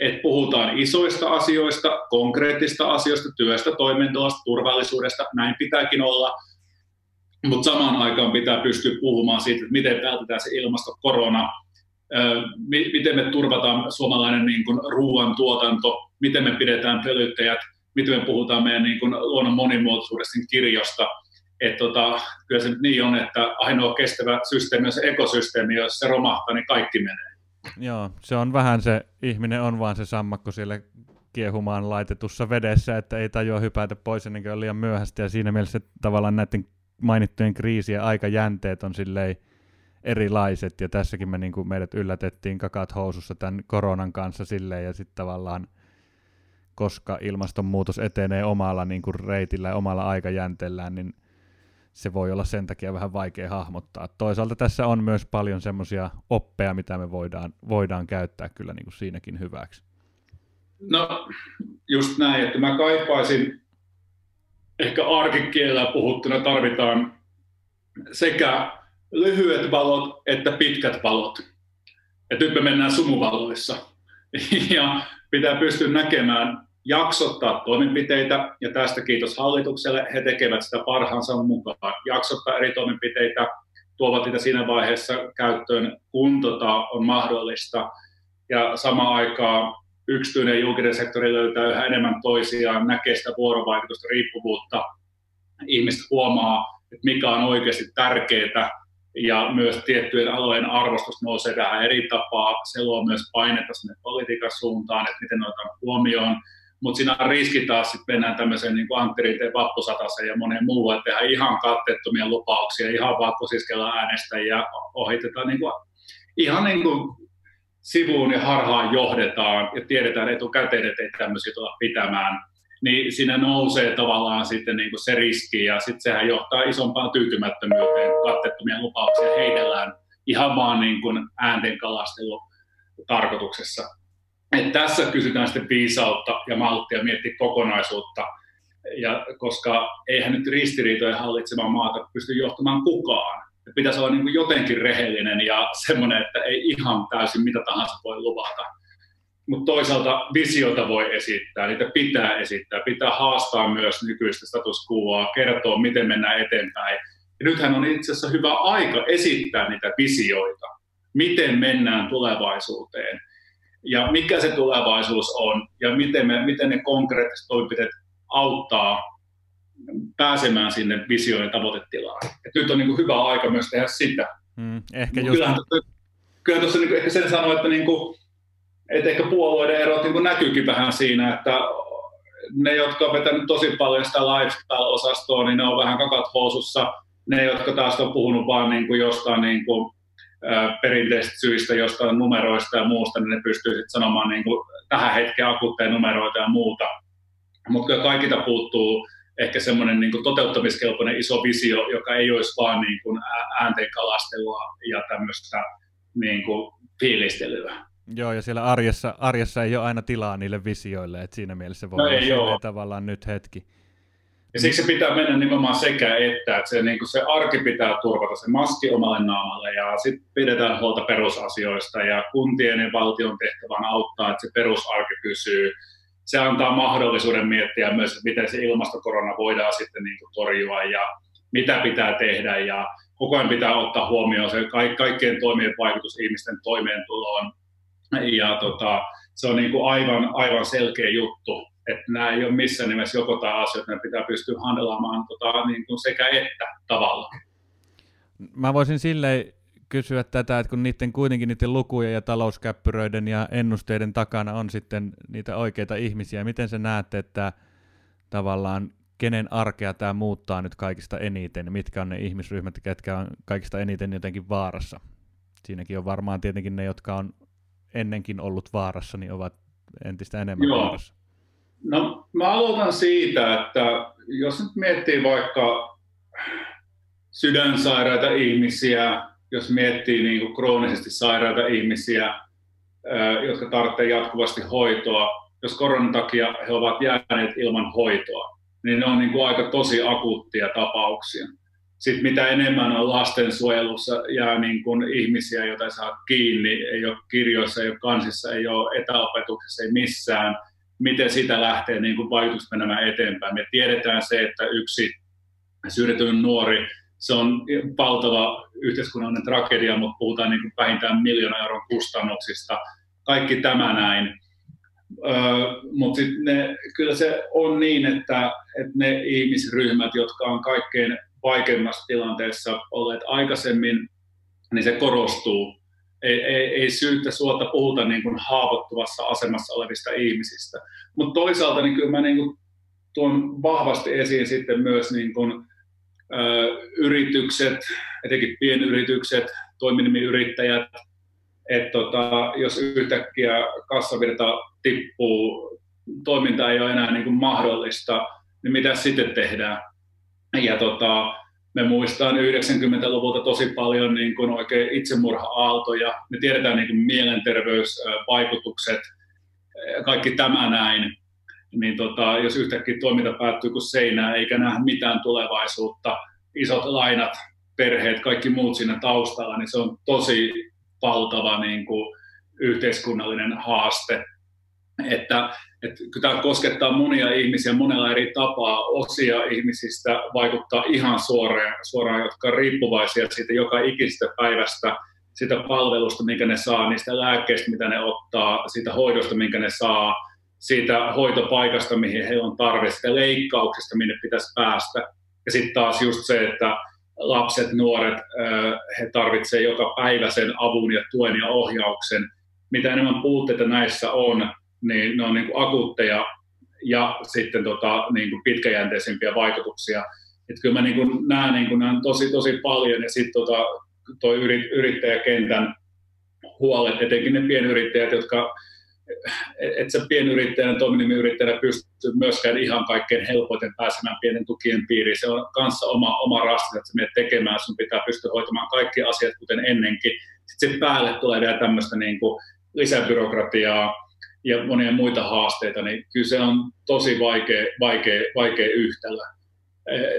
että puhutaan isoista asioista, konkreettista asioista, työstä, toimeentulosta, turvallisuudesta, näin pitääkin olla, mutta samaan aikaan pitää pystyä puhumaan siitä, että miten vältetään se ilmastokorona, miten me turvataan suomalainen niin kuin ruoantuotanto, miten me pidetään pölyttäjät, miten me puhutaan meidän niin kuin luonnon monimuotoisuudesta kirjosta. Että tota, kyllä se niin on, että ainoa kestävä systeemi on se ekosysteemi, jos se romahtaa, niin kaikki menee. Joo, se on vähän se, ihminen on vaan se sammakko siellä kiehumaan laitetussa vedessä, että ei tajua hypätä pois ennen kuin on liian myöhäistä, ja siinä mielessä tavallaan näiden mainittujen kriisien aikajänteet on silleen erilaiset, ja tässäkin me niin kuin meidät yllätettiin kakat housussa tämän koronan kanssa silleen, ja sitten tavallaan koska ilmastonmuutos etenee omalla niin kuin reitillä ja omalla aikajänteellään, niin se voi olla sen takia vähän vaikea hahmottaa. Toisaalta tässä on myös paljon semmoisia oppeja, mitä me voidaan, voidaan käyttää kyllä niin kuin siinäkin hyväksi. No just näin, että mä kaipaisin ehkä arkikielellä puhuttuna tarvitaan sekä lyhyet valot että pitkät valot. Ja nyt me mennään sumuvaloissa. Ja pitää pystyä näkemään jaksottaa toimenpiteitä, ja tästä kiitos hallitukselle, he tekevät sitä parhaansa mukaan, jaksottaa eri toimenpiteitä, tuovat niitä siinä vaiheessa käyttöön, kun tota on mahdollista, ja samaan aikaan yksityinen ja julkinen sektori löytää yhä enemmän toisiaan, näkee sitä vuorovaikutusta, riippuvuutta, ihmiset huomaa, että mikä on oikeasti tärkeää, ja myös tiettyjen alojen arvostus nousee tähän eri tapaa. Se luo myös painetta sinne politiikan suuntaan, että miten otetaan huomioon. Mutta siinä on riski taas, että mennään tämmöiseen niin Antti Rinteen vappusataseen ja moneen muuhun, että tehdään ihan katteettomia lupauksia, ihan vaan kosiskella äänestäjiä, ohitetaan niin kuin, ihan niin kuin sivuun ja harhaan johdetaan ja tiedetään etukäteen, että ei tämmöisiä tulla pitämään niin siinä nousee tavallaan sitten niin kuin se riski ja sitten sehän johtaa isompaan tyytymättömyyteen, kattettomia lupauksia heitellään ihan vaan niin kuin äänten kalastelu tarkoituksessa. Et tässä kysytään sitten viisautta ja malttia miettiä kokonaisuutta, ja koska eihän nyt ristiriitojen hallitsemaan maata pysty johtamaan kukaan. Et pitäisi olla niin kuin jotenkin rehellinen ja semmoinen, että ei ihan täysin mitä tahansa voi luvata mutta toisaalta visiota voi esittää, niitä pitää esittää, pitää haastaa myös nykyistä status quoa, kertoa, miten mennään eteenpäin. Ja nythän on itse asiassa hyvä aika esittää niitä visioita, miten mennään tulevaisuuteen ja mikä se tulevaisuus on ja miten, me, miten ne konkreettiset toimenpiteet auttaa pääsemään sinne visioon ja tavoitetilaan. Et nyt on niin kuin hyvä aika myös tehdä sitä. Mm, ehkä just... Kyllähän, kyllä tuossa niin ehkä sen sanoo, että niin kuin, et ehkä puolueiden erot niin näkyykin vähän siinä, että ne, jotka on vetänyt tosi paljon sitä lifestyle-osastoa, niin ne on vähän kakat housussa. Ne, jotka taas on puhunut vain niin kuin jostain niin kuin, perinteisistä syistä, jostain numeroista ja muusta, niin ne pystyy sitten sanomaan niin kuin, tähän hetkeen akuutteja numeroita ja muuta. Mutta kaikilta puuttuu ehkä semmoinen niin kuin toteuttamiskelpoinen iso visio, joka ei olisi vaan niin kuin äänteen kalastelua ja tämmöistä niin kuin fiilistelyä. Joo, ja siellä arjessa, arjessa ei ole aina tilaa niille visioille, että siinä mielessä voi no olla tavallaan nyt hetki. Ja siksi pitää mennä nimenomaan sekä että, että se, niin kuin se arki pitää turvata, se maski omalle naamalle ja sitten pidetään huolta perusasioista ja kuntien ja valtion tehtävän auttaa, että se perusarki pysyy. Se antaa mahdollisuuden miettiä myös, että miten se ilmastokorona voidaan sitten niin kuin torjua ja mitä pitää tehdä ja koko ajan pitää ottaa huomioon se kaikkien toimien vaikutus ihmisten toimeentuloon, ja tota, se on niin kuin aivan, aivan selkeä juttu, että nämä ei ole missään nimessä joko tämä asia, että pitää pystyä handelaamaan tota, niin kuin sekä että tavalla. Mä voisin silleen kysyä tätä, että kun niiden kuitenkin niiden lukujen ja talouskäppyröiden ja ennusteiden takana on sitten niitä oikeita ihmisiä, miten sä näette, että tavallaan kenen arkea tämä muuttaa nyt kaikista eniten, mitkä on ne ihmisryhmät, ketkä on kaikista eniten jotenkin vaarassa? Siinäkin on varmaan tietenkin ne, jotka on ennenkin ollut vaarassa, niin ovat entistä enemmän Joo. vaarassa? No mä aloitan siitä, että jos nyt miettii vaikka sydänsairaita ihmisiä, jos miettii niin kuin kroonisesti sairaita ihmisiä, jotka tarvitsevat jatkuvasti hoitoa, jos koronan takia he ovat jääneet ilman hoitoa, niin ne on niin kuin aika tosi akuuttia tapauksia. Sitten mitä enemmän on lastensuojelussa ja niin kuin ihmisiä, joita ei saa kiinni, ei ole kirjoissa, ei ole kansissa, ei ole etäopetuksessa, ei missään, miten sitä lähtee niin kuin vaikutus menemään eteenpäin. Me tiedetään se, että yksi syrjäytynyt nuori, se on valtava yhteiskunnallinen tragedia, mutta puhutaan niin kuin vähintään miljoona euron kustannuksista. Kaikki tämä näin. Öö, mutta kyllä se on niin, että, että ne ihmisryhmät, jotka on kaikkein vaikeimmassa tilanteessa olleet aikaisemmin, niin se korostuu. Ei, ei, ei syyttä suota puhuta niin kuin haavoittuvassa asemassa olevista ihmisistä. Mutta toisaalta niin kyllä mä niin kuin tuon vahvasti esiin sitten myös niin kuin, ö, yritykset, etenkin pienyritykset, toiminimiyrittäjät, että tota, jos yhtäkkiä kassavirta tippuu, toiminta ei ole enää niin kuin mahdollista, niin mitä sitten tehdään? Ja tota, me muistaan 90-luvulta tosi paljon niin kuin oikein itsemurha-aaltoja. Me tiedetään niin kuin mielenterveysvaikutukset, kaikki tämä näin. Niin tota, jos yhtäkkiä toiminta päättyy kuin seinään eikä näe mitään tulevaisuutta, isot lainat, perheet, kaikki muut siinä taustalla, niin se on tosi valtava niin kuin, yhteiskunnallinen haaste. Että, että tämä koskettaa monia ihmisiä monella eri tapaa. Osia ihmisistä vaikuttaa ihan suoraan, suoraan jotka on riippuvaisia siitä joka ikisestä päivästä, sitä palvelusta, minkä ne saa, niistä lääkkeistä, mitä ne ottaa, siitä hoidosta, minkä ne saa, siitä hoitopaikasta, mihin he on tarve, sitä leikkauksesta, minne pitäisi päästä. Ja sitten taas just se, että lapset, nuoret, he tarvitsevat joka päivä sen avun ja tuen ja ohjauksen. Mitä enemmän puutteita näissä on, niin ne on niin kuin akuutteja ja sitten tota, niin kuin pitkäjänteisempiä vaikutuksia. Et kyllä mä niin kuin näen, niin kuin tosi, tosi paljon ja sitten tota, toi yrittäjäkentän huolet, etenkin ne pienyrittäjät, jotka et sä pienyrittäjänä, toiminimiyrittäjänä pysty myöskään ihan kaikkein helpoiten pääsemään pienen tukien piiriin. Se on kanssa oma, oma rasti, että sä menet tekemään, sun pitää pystyä hoitamaan kaikki asiat kuten ennenkin. Sitten päälle tulee vielä tämmöistä niin kuin lisäbyrokratiaa ja monia muita haasteita, niin kyllä se on tosi vaikea, vaikea, vaikea yhtälö.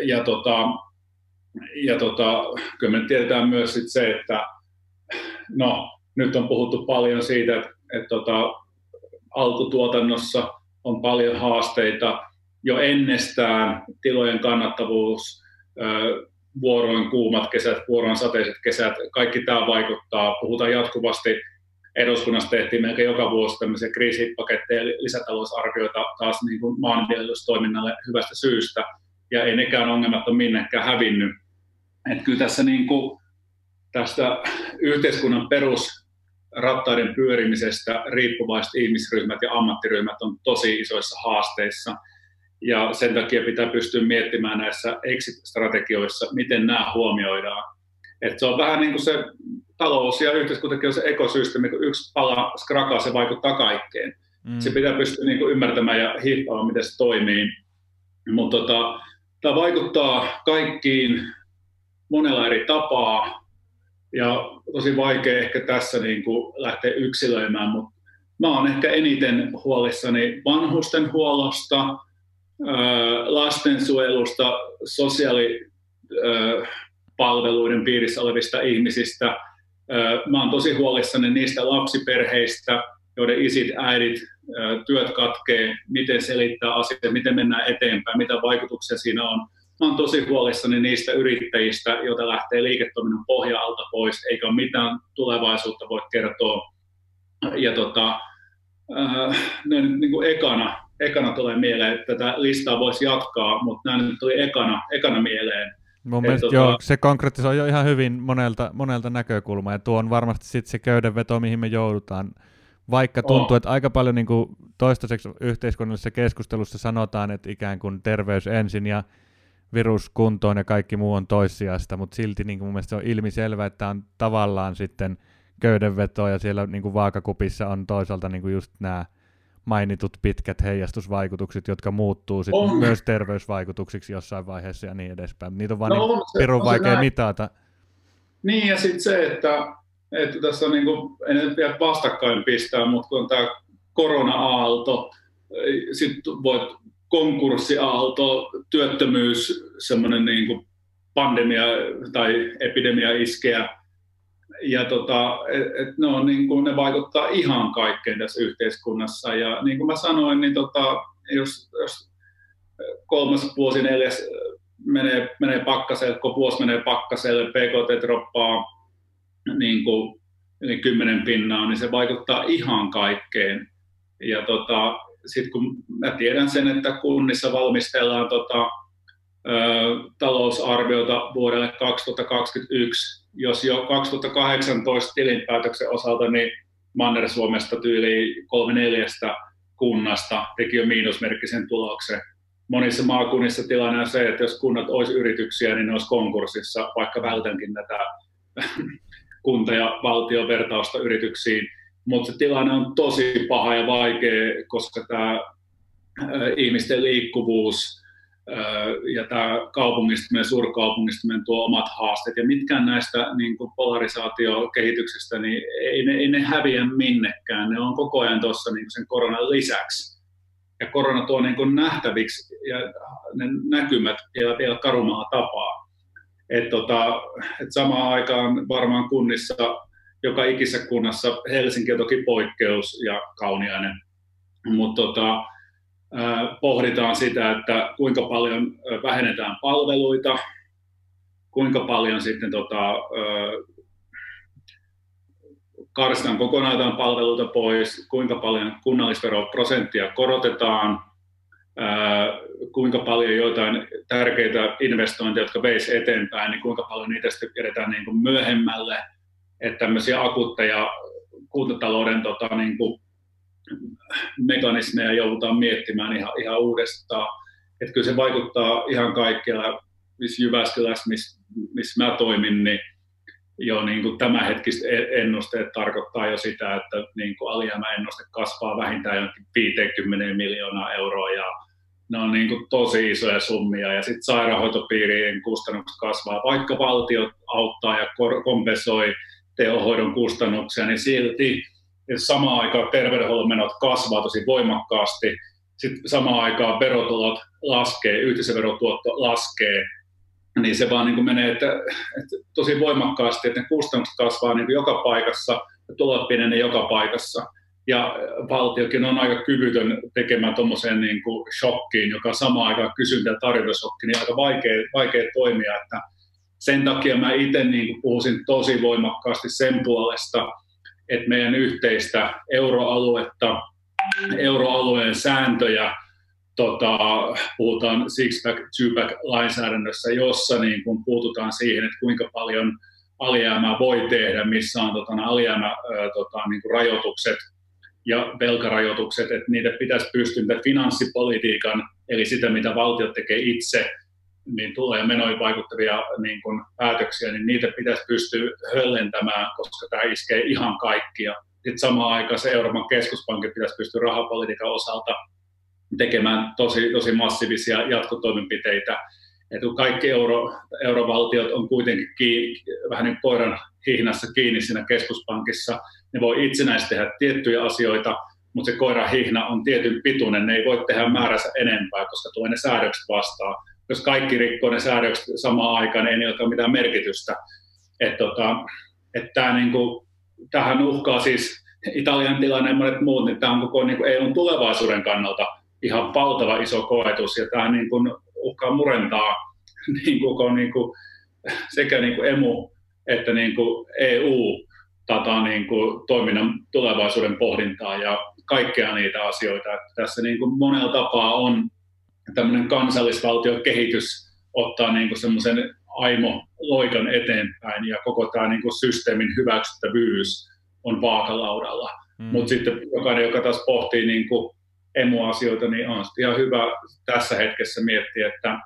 Ja, tota, ja tota, kyllä me tiedetään myös sit se, että no, nyt on puhuttu paljon siitä, että, että tota, alkutuotannossa on paljon haasteita. Jo ennestään tilojen kannattavuus, vuoroin kuumat kesät, vuoroin sateiset kesät, kaikki tämä vaikuttaa. Puhutaan jatkuvasti, eduskunnassa tehtiin melkein joka vuosi tämmöisiä kriisipaketteja, lisätalousarvioita taas niin kuin maanviljelystoiminnalle hyvästä syystä, ja ei nekään ongelmat ole minnekään hävinnyt. Että kyllä tässä niin kuin, tästä yhteiskunnan perus rattaiden pyörimisestä riippuvaiset ihmisryhmät ja ammattiryhmät on tosi isoissa haasteissa. Ja sen takia pitää pystyä miettimään näissä exit-strategioissa, miten nämä huomioidaan. Et se on vähän niin kuin se talous ja yhteiskuntakin on se ekosysteemi, kun yksi pala skrakaa, se vaikuttaa kaikkeen. Mm. Se pitää pystyä niin kuin ymmärtämään ja hiippaamaan, miten se toimii. Mutta tota, tämä vaikuttaa kaikkiin monella eri tapaa ja tosi vaikea ehkä tässä niin kuin lähteä yksilöimään, mutta mä oon ehkä eniten huolissani vanhusten huollosta, lastensuojelusta, sosiaalipalveluiden piirissä olevista ihmisistä. Mä oon tosi huolissani niistä lapsiperheistä, joiden isit, äidit, työt katkee, miten selittää asioita, miten mennään eteenpäin, mitä vaikutuksia siinä on mä oon tosi huolissani niistä yrittäjistä, joita lähtee liiketoiminnan pohja-alta pois, eikä ole mitään tulevaisuutta voi kertoa. Ja tota, nyt niin kuin ekana, ekana tulee mieleen, että tätä listaa voisi jatkaa, mutta nämä nyt tuli ekana, ekana mieleen. Mun mielestä tota... joo, se konkretisoi jo ihan hyvin monelta, monelta näkökulmaa, ja tuo on varmasti sitten se köydenveto, mihin me joudutaan. Vaikka tuntuu, oh. että aika paljon niin kuin toistaiseksi yhteiskunnallisessa keskustelussa sanotaan, että ikään kuin terveys ensin ja virus kuntoon ja kaikki muu on toissijasta, mutta silti niin kuin mun mielestä se on ilmiselvä, että on tavallaan sitten köydenveto ja siellä niin kuin vaakakupissa on toisaalta niin kuin just nämä mainitut pitkät heijastusvaikutukset, jotka muuttuu sitten on. myös terveysvaikutuksiksi jossain vaiheessa ja niin edespäin. Niitä on vaan no, niin pirun vaikea näin. mitata. Niin ja sitten se, että, että tässä on niin kuin, en nyt vielä vastakkain pistää, mutta kun on tämä korona-aalto, sitten voit konkurssiaalto, työttömyys, semmoinen niin kuin pandemia tai epidemia iskeä. Ja tota, et, et ne, on, niin kuin, ne vaikuttaa ihan kaikkeen tässä yhteiskunnassa. Ja niin kuin mä sanoin, niin tota, jos, jos kolmas vuosi, neljäs menee, menee pakkaselle, kun vuosi menee pakkaselle, PKT droppaa niin kuin, niin kymmenen pinnaa, niin se vaikuttaa ihan kaikkeen. Ja tota, sitten kun mä tiedän sen, että kunnissa valmistellaan tota, talousarviota vuodelle 2021, jos jo 2018 tilinpäätöksen osalta niin Manner-Suomesta tyyli kolme neljästä kunnasta teki jo miinusmerkkisen tuloksen. Monissa maakunnissa tilanne on se, että jos kunnat olisi yrityksiä, niin ne olisi konkurssissa, vaikka vältänkin tätä kunta- ja valtion vertausta yrityksiin mutta se tilanne on tosi paha ja vaikea, koska tämä ihmisten liikkuvuus ja tämä kaupungistuminen, suurkaupungistuminen tuo omat haasteet. Ja mitkään näistä niin kuin polarisaatiokehityksestä, niin ei ne, ei ne häviä minnekään. Ne on koko ajan tuossa niin sen koronan lisäksi. Ja korona tuo niin kuin nähtäviksi ja ne näkymät vielä, vielä karumalla tapaa. Et tota, et samaan aikaan varmaan kunnissa joka ikisessä kunnassa, Helsinki on toki poikkeus ja Kauniainen, mutta tota, pohditaan sitä, että kuinka paljon vähennetään palveluita, kuinka paljon sitten tota, karsitaan kokonaan palveluita pois, kuinka paljon kunnallisveroprosenttia korotetaan, kuinka paljon joitain tärkeitä investointeja, jotka veisi eteenpäin, niin kuinka paljon niitä sitten edetään niin kuin myöhemmälle, että tämmöisiä akuutteja kuntatalouden tota, niin kuin mekanismeja joudutaan miettimään ihan, ihan uudestaan. Että kyllä se vaikuttaa ihan kaikkialla, Jyväskylässä, missä, missä mä toimin, niin jo niin kuin tämänhetkiset e-, ennusteet tarkoittaa jo sitä, että niin kuin alijäämäennuste kasvaa vähintään jonkin 50 miljoonaa euroa ja ne on niin kuin tosi isoja summia ja sitten sairaanhoitopiirien kustannukset kasvaa, vaikka valtio auttaa ja kompensoi tehohoidon kustannuksia, niin silti samaan aikaan terveydenhuollon menot kasvaa tosi voimakkaasti, sitten samaan aikaan verotulot laskee, yhteisöverotuotto laskee, niin se vaan niin kuin menee että, että tosi voimakkaasti, että ne kustannukset kasvaa niin kuin joka paikassa ja tulot pienenee joka paikassa. Ja valtiokin on aika kyvytön tekemään tuommoiseen niin kuin shokkiin, joka samaan aikaan kysyntä- ja tarjontashokki, niin aika vaikea, vaikea toimia. Että sen takia mä itse niin puhuisin tosi voimakkaasti sen puolesta, että meidän yhteistä euroaluetta, euroalueen sääntöjä tota, puhutaan six-pack, two-pack lainsäädännössä, jossa niin kun puututaan siihen, että kuinka paljon alijäämää voi tehdä, missä on tota, alijäämä, ää, tota, niin kuin rajoitukset ja velkarajoitukset, että niitä pitäisi pystyä finanssipolitiikan, eli sitä mitä valtiot tekee itse, niin tulee menoihin vaikuttavia niin kuin, päätöksiä, niin niitä pitäisi pystyä höllentämään, koska tämä iskee ihan kaikkia. Sitten samaan aikaan se Euroopan keskuspankin pitäisi pystyä rahapolitiikan osalta tekemään tosi, tosi massiivisia jatkotoimenpiteitä. Et kun kaikki euro, eurovaltiot on kuitenkin kiinni, vähän niin koiran hihnassa kiinni siinä keskuspankissa, ne voi itsenäisesti tehdä tiettyjä asioita, mutta se koiran hihna on tietyn pituinen, ne ei voi tehdä määränsä enempää, koska tulee ne säädökset vastaan. Jos kaikki rikkoo ne säädökset samaan aikaan, niin ei ole mitään merkitystä. Et tota, et tää niinku, tähän uhkaa siis Italian tilanne ja monet muut, niin tämä on koko niin EUn tulevaisuuden kannalta – ihan valtava iso koetus ja tämä niin kuin uhkaa murentaa niin koko niin kuin, sekä niin kuin emu että niin kuin EU tätä niin kuin toiminnan tulevaisuuden pohdintaa ja kaikkea niitä asioita. Että tässä niin kuin monella tapaa on tämmöinen kansallisvaltiokehitys ottaa niin kuin semmoisen aimo loikan eteenpäin ja koko tämä niin kuin systeemin hyväksyttävyys on vaakalaudalla. Mm. Mutta sitten jokainen, joka taas pohtii niin kuin emuasioita, niin on ihan hyvä tässä hetkessä miettiä, että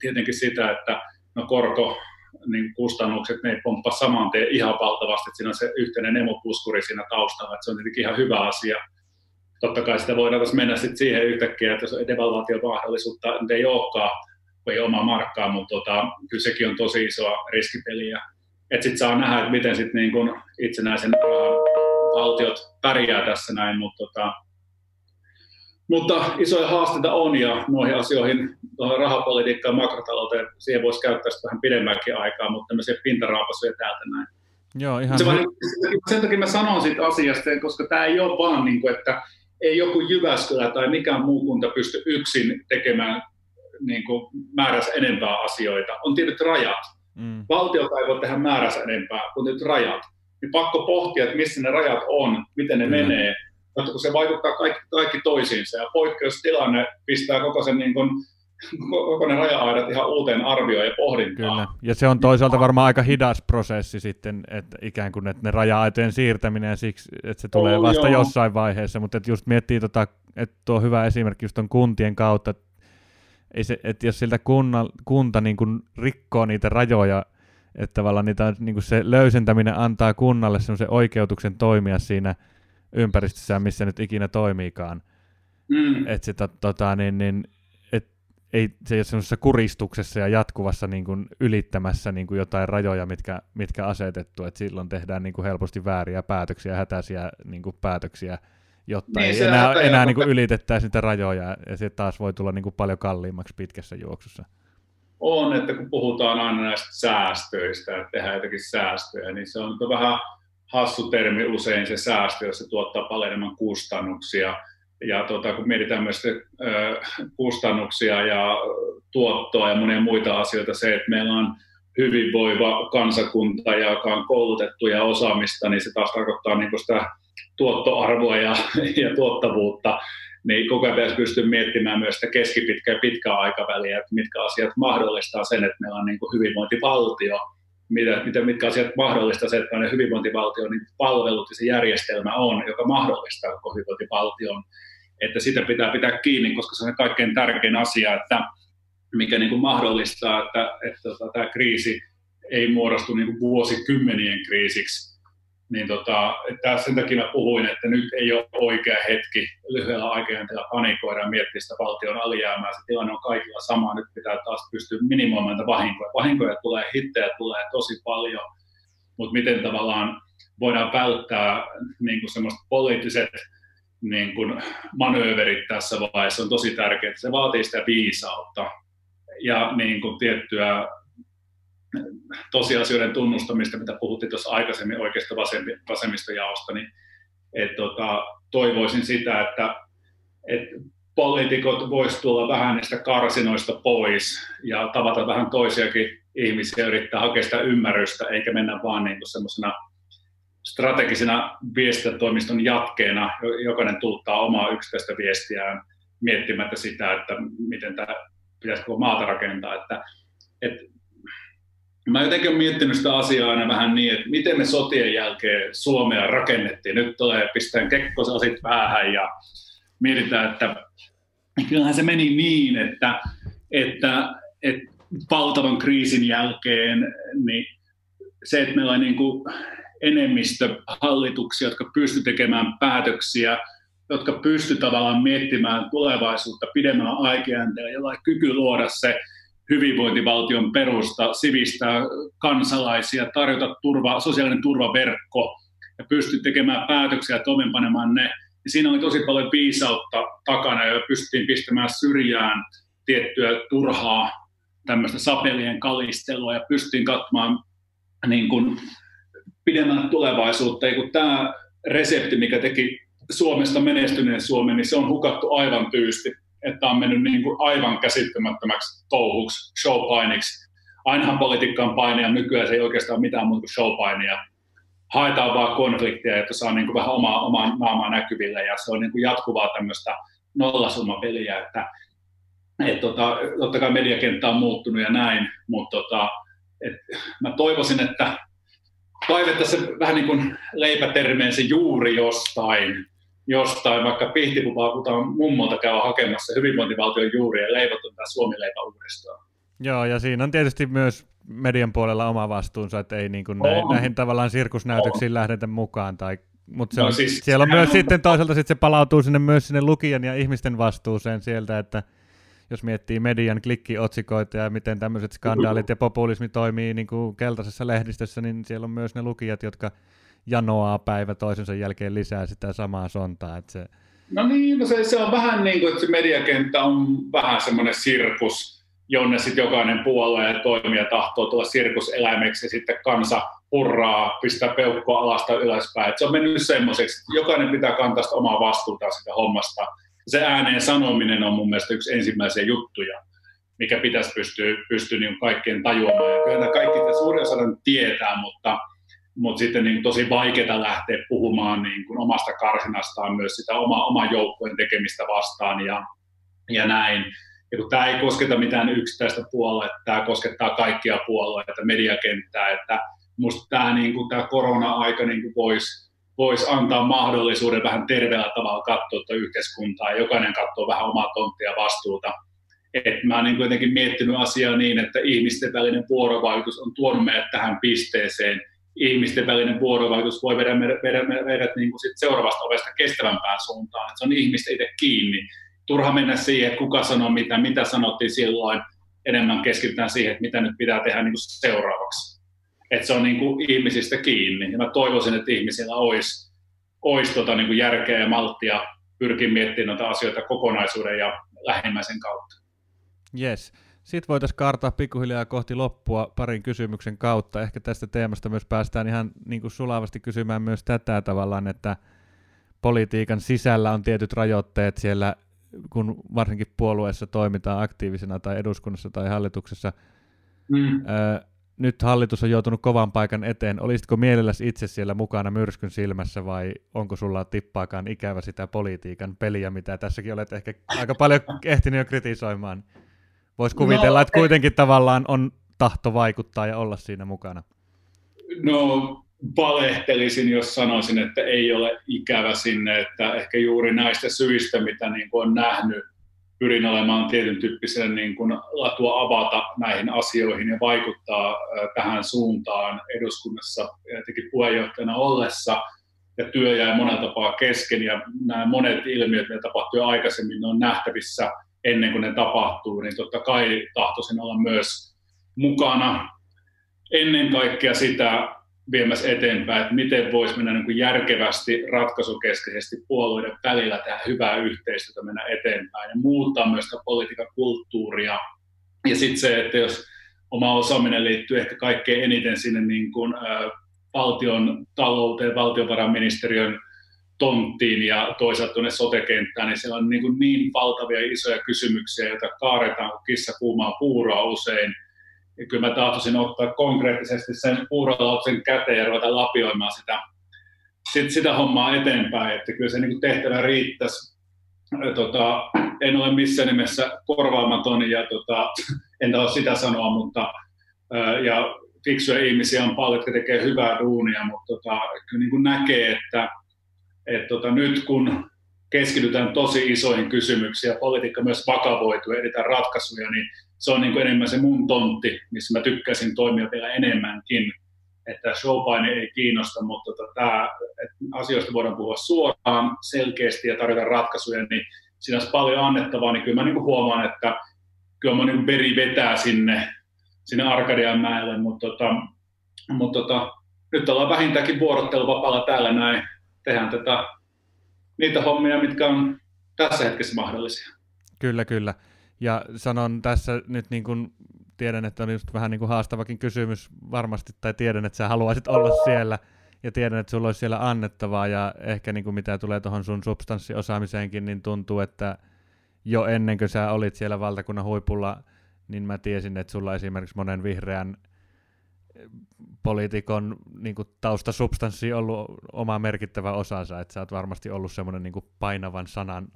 tietenkin sitä, että no korko, niin kustannukset, ne ei pomppa saman tien ihan valtavasti, että siinä on se yhteinen emupuskuri siinä taustalla, että se on tietenkin ihan hyvä asia. Totta kai sitä voidaan tässä mennä sitten siihen yhtäkkiä, että jos devalvaation mahdollisuutta nyt ei olekaan, kun ei omaa markkaa, mutta tota, kyllä sekin on tosi isoa riskipeliä. Että sitten saa nähdä, että miten sitten niin kun itsenäisen valtiot pärjää tässä näin, mutta tota, mutta isoja haasteita on ja noihin asioihin, tuohon rahapolitiikkaan makrotalouteen, siihen voisi käyttää sitä vähän pidemmänkin aikaa, mutta tämmöisiä pintaraapasuja täältä näin. Joo, ihan se vaan, sen takia mä sanon siitä asiasta, koska tämä ei ole vaan, niin kuin, että ei joku Jyväskylä tai mikään muu kunta pysty yksin tekemään niin kuin määrässä enempää asioita. On tietyt rajat. Mm. Valtiota ei voi tehdä määrässä enempää kuin nyt rajat. Niin pakko pohtia, että missä ne rajat on, miten ne mm. menee, mutta kun se vaikuttaa kaikki, kaikki toisiinsa ja poikkeustilanne pistää koko sen niin kuin, koko ne raja-aidat ihan uuteen arvioon ja pohdintaan. Kyllä, ja se on toisaalta varmaan aika hidas prosessi sitten, että ikään kuin että ne raja-aitojen siirtäminen siksi, että se tulee vasta joo. jossain vaiheessa, mutta että just miettii, tota, että tuo hyvä esimerkki just on kuntien kautta, että, ei se, että jos siltä kunna, kunta niin kuin rikkoo niitä rajoja, että tavallaan niitä, niin kuin se löysentäminen antaa kunnalle semmoisen oikeutuksen toimia siinä – ympäristössä, missä nyt ikinä toimiikaan. Mm. Että se, tota, niin, niin, ei, se ei ole semmoisessa kuristuksessa ja jatkuvassa niin kuin, ylittämässä niin kuin jotain rajoja, mitkä, mitkä asetettu, että silloin tehdään niin kuin, helposti vääriä päätöksiä, hätäisiä niin kuin, päätöksiä, jotta niin, ei enää, enää niin kuin, ylitettäisi niitä rajoja, ja se taas voi tulla niin kuin, paljon kalliimmaksi pitkässä juoksussa. On, että kun puhutaan aina näistä säästöistä, että tehdään jotakin säästöjä, niin se on vähän hassu termi usein se säästö, jos se tuottaa paljon enemmän kustannuksia. Ja tuota, kun mietitään myös kustannuksia ja tuottoa ja monia muita asioita, se, että meillä on hyvinvoiva kansakunta, joka on koulutettu ja osaamista, niin se taas tarkoittaa niin sitä tuottoarvoa ja, ja tuottavuutta, niin koko ajan pystyä miettimään myös sitä keskipitkä ja pitkä aikaväliä, että mitkä asiat mahdollistaa sen, että meillä on niin kuin hyvinvointivaltio, mitä, mitä, mitkä asiat mahdollistaa se, että hyvinvointivaltion niin palvelut ja se järjestelmä on, joka mahdollistaa koko hyvinvointivaltion, että sitä pitää pitää kiinni, koska se on kaikkein tärkein asia, että mikä niin kuin mahdollistaa, että, että, että tota, tämä kriisi ei muodostu niin kuin vuosikymmenien kriisiksi, niin tota, että sen takia mä puhuin, että nyt ei ole oikea hetki lyhyellä aikajänteellä panikoida ja miettiä sitä valtion alijäämää. Se tilanne on kaikilla sama. Nyt pitää taas pystyä minimoimaan näitä vahinkoja. Vahinkoja tulee, hittejä tulee tosi paljon, mutta miten tavallaan voidaan välttää niin kuin semmoiset poliittiset niin kuin manööverit tässä vaiheessa on tosi tärkeää. Se vaatii sitä viisautta ja niin kuin tiettyä tosiasioiden tunnustamista, mitä puhuttiin tuossa aikaisemmin oikeasta vasemmistojaosta, niin et, tota, toivoisin sitä, että et poliitikot voisivat tulla vähän niistä karsinoista pois ja tavata vähän toisiakin ihmisiä yrittää hakea sitä ymmärrystä, eikä mennä vaan niin semmoisena strategisena viestintätoimiston jatkeena. Jokainen tuuttaa omaa yksittäistä viestiään miettimättä sitä, että miten tämä pitäisi koko maata rakentaa. Että, että Mä jotenkin olen miettinyt sitä asiaa aina vähän niin, että miten me sotien jälkeen Suomea rakennettiin. Nyt tulee pistään kekkosasit päähän ja mietitään, että kyllähän se meni niin, että, että, että valtavan kriisin jälkeen niin se, että meillä on niin kuin enemmistö hallituksia, jotka pysty tekemään päätöksiä, jotka pysty tavallaan miettimään tulevaisuutta pidemmällä aikajänteellä, jolla on kyky luoda se hyvinvointivaltion perusta, sivistää kansalaisia, tarjota turva, sosiaalinen turvaverkko ja pystyä tekemään päätöksiä ja toimenpanemaan ne. Ja siinä oli tosi paljon viisautta takana ja pystyttiin pistämään syrjään tiettyä turhaa tämmöistä sapelien kalistelua ja pystyttiin katsomaan niin kuin pidemmän tulevaisuutta. Kun tämä resepti, mikä teki Suomesta menestyneen Suomen, niin se on hukattu aivan tyysti että on mennyt niin kuin aivan käsittämättömäksi touhuksi, showpainiksi. Ainahan politiikkaan painia, nykyään se ei oikeastaan mitään muuta kuin showpainia. Haetaan vaan konflikteja, että saa niin kuin vähän omaa, omaa naamaa näkyville ja se on niin kuin jatkuvaa tämmöistä nollasummapeliä, että et tota, totta kai mediakenttä on muuttunut ja näin, mutta tota, et mä toivoisin, että kaivettaisiin vähän niin kuin leipätermeen se juuri jostain, jostain, vaikka pihtipupakutaan mummolta käy hakemassa hyvinvointivaltion juuri ja leivottu tämä suomileipä uudestaan. Joo, ja siinä on tietysti myös median puolella oma vastuunsa, että ei niin kuin näihin, näihin tavallaan sirkusnäytöksiin on. lähdetä mukaan. Tai, mutta se no, on, siis, siellä on myös on... sitten toisaalta sit se palautuu sinne myös sinne lukijan ja ihmisten vastuuseen sieltä, että jos miettii median klikkiotsikoita ja miten tämmöiset skandaalit ja populismi toimii niin kuin keltaisessa lehdistössä, niin siellä on myös ne lukijat, jotka janoaa päivä toisensa jälkeen lisää sitä samaa sontaa. Että se... No niin, no se, se on vähän niin kuin, että se mediakenttä on vähän semmoinen sirkus, jonne sitten jokainen puolue ja toimija tahtoo tulla sirkuseläimeksi ja sitten kansa hurraa, pistää peukkoa alasta ylöspäin. Et se on mennyt semmoiseksi, että jokainen pitää kantaa sitä omaa vastuuta sitä hommasta. Se ääneen sanominen on mun mielestä yksi ensimmäisiä juttuja, mikä pitäisi pystyä, pystyä niin kaikkien tajuamaan. Ja kyllä kaikki suurin osa tietää, mutta mutta sitten niin tosi vaikeaa lähteä puhumaan niin kuin omasta karsinastaan myös sitä oma, oman joukkueen tekemistä vastaan ja, ja näin. Ja kun tämä ei kosketa mitään yksittäistä puoluetta, tämä koskettaa kaikkia puolueita, mediakenttää, että minusta tämä, niin kuin, tämä korona-aika niin voisi vois antaa mahdollisuuden vähän terveellä tavalla katsoa tuota yhteiskuntaa ja jokainen katsoo vähän omaa tonttia vastuuta. Et mä olen niin jotenkin miettinyt asiaa niin, että ihmisten välinen vuorovaikutus on tuonut meidät tähän pisteeseen – ihmisten välinen vuorovaikutus voi viedä meidät, meidät, meidät niin kuin sit seuraavasta ovesta kestävämpään suuntaan. Et se on ihmistä itse kiinni. Turha mennä siihen, että kuka sanoo mitä, mitä sanottiin silloin. Enemmän keskitytään siihen, että mitä nyt pitää tehdä niin kuin seuraavaksi. Et se on niin kuin ihmisistä kiinni. Ja mä toivoisin, että ihmisillä olisi, olisi tota niin kuin järkeä ja malttia pyrkiä miettimään noita asioita kokonaisuuden ja lähimmäisen kautta. Yes. Sitten voitaisiin kartaa pikkuhiljaa kohti loppua parin kysymyksen kautta. Ehkä tästä teemasta myös päästään ihan niin kuin sulavasti kysymään myös tätä tavallaan, että politiikan sisällä on tietyt rajoitteet siellä, kun varsinkin puolueessa toimitaan aktiivisena tai eduskunnassa tai hallituksessa. Mm. Ö, nyt hallitus on joutunut kovan paikan eteen. Olisitko mielelläsi itse siellä mukana myrskyn silmässä vai onko sulla tippaakaan ikävä sitä politiikan peliä, mitä tässäkin olet ehkä aika paljon ehtinyt jo kritisoimaan? Voisi kuvitella, no, että kuitenkin tavallaan on tahto vaikuttaa ja olla siinä mukana. No valehtelisin, jos sanoisin, että ei ole ikävä sinne, että ehkä juuri näistä syistä, mitä niin kuin on nähnyt, pyrin olemaan tietyn tyyppisen niin kuin latua avata näihin asioihin ja vaikuttaa tähän suuntaan eduskunnassa jotenkin puheenjohtajana ollessa. Ja työ jäi monella tapaa kesken ja nämä monet ilmiöt, mitä tapahtui aikaisemmin, ne on nähtävissä ennen kuin ne tapahtuu, niin totta kai tahtoisin olla myös mukana ennen kaikkea sitä viemässä eteenpäin, että miten voisi mennä niin kuin järkevästi, ratkaisukeskeisesti puolueiden välillä tehdä hyvää yhteistyötä mennä eteenpäin ja muuttaa myös sitä politiikan kulttuuria. Ja sitten se, että jos oma osaaminen liittyy ehkä kaikkein eniten sinne niin kuin, ä, valtion talouteen, valtiovarainministeriön tonttiin ja toisaalta tuonne sotekenttään, niin siellä on niin, kuin niin valtavia isoja kysymyksiä, joita kaaretaan kissa kuumaa puuroa usein – ja kyllä mä tahtoisin ottaa konkreettisesti sen puurolauksen käteen ja ruveta lapioimaan sitä, sit, sitä hommaa eteenpäin, että kyllä se niin tehtävä riittäisi. Tota, en ole missään nimessä korvaamaton ja tota, en taas sitä sanoa, mutta ja fiksuja ihmisiä on paljon, jotka tekee hyvää duunia, mutta tota, kyllä niin näkee, että et tota, nyt kun keskitytään tosi isoihin kysymyksiin ja politiikka myös vakavoituu ja edetään ratkaisuja, niin se on niin kuin enemmän se mun tontti, missä mä tykkäisin toimia vielä enemmänkin. Että showpaine ei kiinnosta, mutta tota, tämä, että asioista voidaan puhua suoraan, selkeästi ja tarjota ratkaisuja, niin siinä olisi paljon annettavaa, niin kyllä mä niin huomaan, että kyllä mä niin veri vetää sinne, sinne Arkadian mäelle, mutta, tota, mutta tota, nyt ollaan vähintäänkin vuorotteluvapaalla täällä näin, tehdään tätä, niitä hommia, mitkä on tässä hetkessä mahdollisia. Kyllä, kyllä. Ja sanon tässä nyt niin kuin, tiedän, että on just vähän niin kuin haastavakin kysymys varmasti, tai tiedän, että sä haluaisit olla siellä, ja tiedän, että sulla olisi siellä annettavaa, ja ehkä niin kuin mitä tulee tuohon sun substanssiosaamiseenkin, niin tuntuu, että jo ennen kuin sä olit siellä valtakunnan huipulla, niin mä tiesin, että sulla esimerkiksi monen vihreän poliitikon niin kuin taustasubstanssi ollut oma merkittävä osansa, että sä oot varmasti ollut semmoinen niin painavan sanan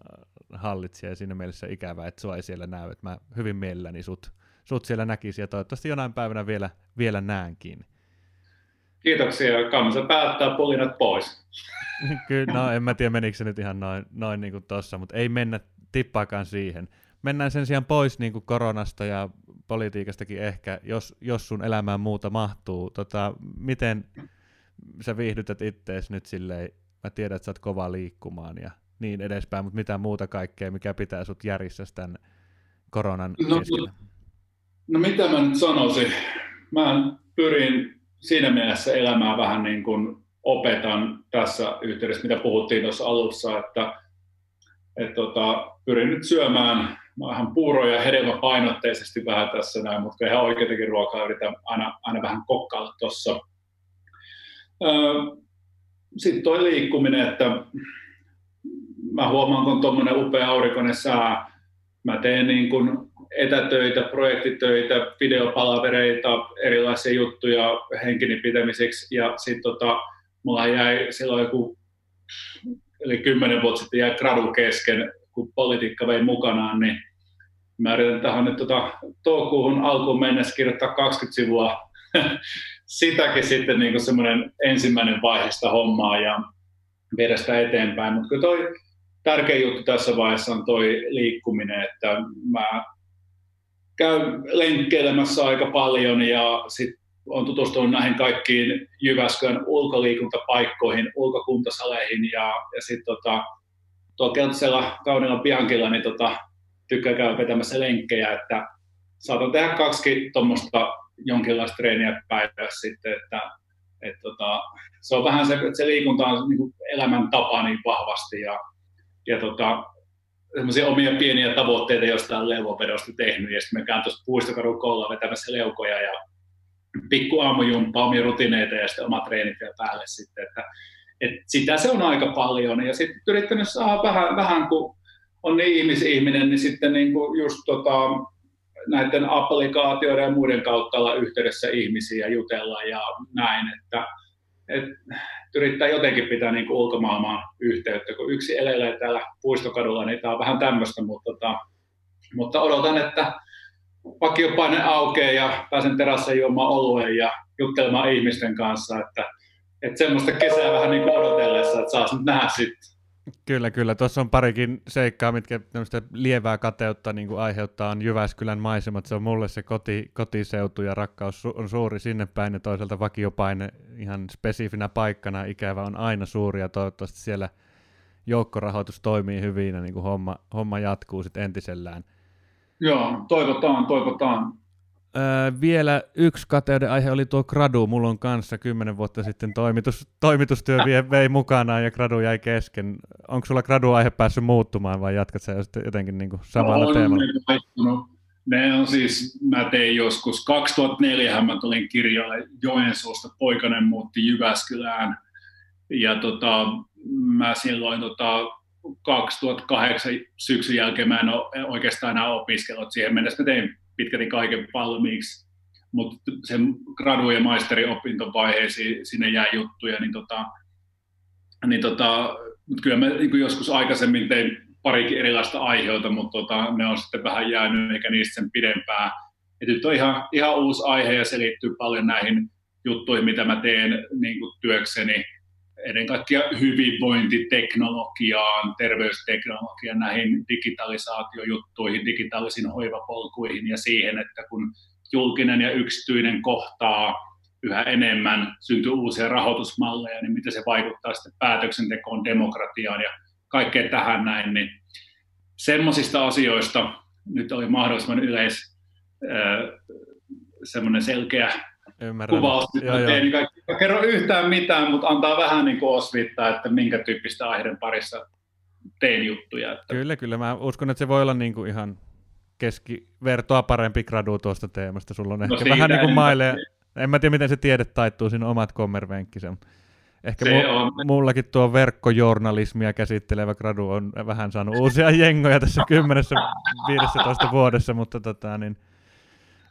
hallitsija ja siinä mielessä ikävä, että sua ei siellä näy, että mä hyvin mielelläni sut, sut siellä näkisin ja toivottavasti jonain päivänä vielä, vielä näenkin. Kiitoksia. Kansa päättää pulinat pois. Kyllä, no en mä tiedä menikö se nyt ihan noin, noin niin kuin tossa, mutta ei mennä tippaakaan siihen. Mennään sen sijaan pois niin kuin koronasta ja politiikastakin ehkä, jos, jos sun elämään muuta mahtuu. Tota, miten sä viihdytät ittees nyt silleen, mä tiedän, että sä oot kova liikkumaan ja niin edespäin, mutta mitä muuta kaikkea, mikä pitää sut järjissä tämän koronan no, keskellä? No mitä mä nyt sanoisin? Mä pyrin siinä mielessä elämään vähän niin kuin opetan tässä yhteydessä, mitä puhuttiin tuossa alussa, että, että tota, pyrin nyt syömään vähän puuroja hedelmäpainotteisesti vähän tässä näin, mutta ihan oikeitakin ruokaa yritän aina, aina vähän kokkailla tuossa. Sitten toi liikkuminen, että mä huomaan, kun tuommoinen upea aurinkoinen sää, mä teen niin kuin etätöitä, projektitöitä, videopalavereita, erilaisia juttuja henkini pitämiseksi. Ja sitten tota, mulla jäi silloin joku, eli kymmenen vuotta sitten jäi gradu kesken, kun politiikka vei mukanaan, niin Mä yritän tähän nyt tota, toukokuuhun alkuun mennessä kirjoittaa 20 sivua sitäkin sitten niin semmoinen ensimmäinen vaihe sitä hommaa ja viedä sitä eteenpäin. Mutta kyllä toi tärkein juttu tässä vaiheessa on toi liikkuminen, että mä käyn lenkkeilemässä aika paljon ja sitten on tutustunut näihin kaikkiin Jyväskylän ulkoliikuntapaikkoihin, ulkokuntasaleihin ja, ja sitten tota, tuolla Keltsellä kauniilla Biankilla, niin tota, tykkää käydä vetämässä lenkkejä, että saatan tehdä kaksi tuommoista jonkinlaista treeniä päivässä sitten, että et tota, se on vähän se, että se liikunta on niin elämäntapa niin vahvasti ja, ja tota, semmoisia omia pieniä tavoitteita jostain leuvopedosta tehnyt, ja sitten me käyn tuossa puistokadun kolla vetämässä leukoja ja pikku aamujumppaa, omia rutineita ja sitten omat treenit vielä päälle sitten, että et sitä se on aika paljon. Ja sitten yrittänyt saada vähän, vähän kun on niin ihmisihminen, niin sitten niin kuin just tota, näiden applikaatioiden ja muiden kautta olla yhteydessä ihmisiä ja jutella ja näin, että et, yrittää jotenkin pitää niin kuin ulkomaailmaan yhteyttä, kun yksi elelee täällä puistokadulla, niin tämä on vähän tämmöistä, mutta, tota, mutta odotan, että vakiopaine aukeaa ja pääsen terasseen juomaan olueen ja juttelemaan ihmisten kanssa, että, että semmoista kesää vähän niin odotellessa, että saas nyt nähdä sitten. Kyllä, kyllä. Tuossa on parikin seikkaa, mitkä lievää kateutta niin kuin aiheuttaa, on Jyväskylän maisemat. Se on mulle se koti, kotiseutu ja rakkaus on suuri sinne päin ja toisaalta vakiopaine ihan spesifinä paikkana ikävä on aina suuri ja toivottavasti siellä joukkorahoitus toimii hyvin ja niin kuin homma, homma jatkuu sitten entisellään. Joo, toivotaan, toivotaan. Öö, vielä yksi kateuden aihe oli tuo gradu. Mulla on kanssa kymmenen vuotta sitten toimitus, toimitustyö vie, vei mukanaan ja gradu jäi kesken. Onko sulla gradu-aihe päässyt muuttumaan vai jatkat sä jotenkin niin kuin samalla no, teemalla? Ne, ne on siis, mä tein joskus, 2004 mä tulin kirjalle Joensuusta, poikainen muutti Jyväskylään. Ja tota, mä silloin tota, 2008 syksyn jälkeen mä en ole oikeastaan enää opiskellut. Siihen mennessä mä tein pitkälti kaiken valmiiksi, mutta sen gradu- ja maisteriopintovaiheisiin sinne jää juttuja, niin, tota, niin tota, mutta kyllä mä niin joskus aikaisemmin tein parikin erilaista aiheita, mutta tota, ne on sitten vähän jäänyt eikä niistä sen pidempään. Et nyt on ihan, ihan uusi aihe ja se liittyy paljon näihin juttuihin, mitä mä teen niin kuin työkseni, ennen kaikkea hyvinvointiteknologiaan, terveysteknologiaan, näihin digitalisaatiojuttuihin, digitaalisiin hoivapolkuihin ja siihen, että kun julkinen ja yksityinen kohtaa yhä enemmän, syntyy uusia rahoitusmalleja, niin miten se vaikuttaa sitten päätöksentekoon, demokratiaan ja kaikkeen tähän näin, niin semmoisista asioista nyt oli mahdollisimman yleis semmoinen selkeä Ymmärrän. kuvaus, joo, joo. Niin kaikki, kerro yhtään mitään, mutta antaa vähän niin kuin osvittaa, että minkä tyyppistä aiheiden parissa teen juttuja. Että... Kyllä, kyllä. Mä uskon, että se voi olla niin kuin ihan keskivertoa parempi gradu tuosta teemasta. Sulla on no ehkä vähän niin kuin maille. En mä tiedä, miten se tiede taittuu, siinä omat kommervenkkisen. Ehkä se mu- on. mullakin tuo verkkojournalismia käsittelevä gradu on vähän saanut uusia jengoja tässä 10-15 vuodessa, mutta tota, niin,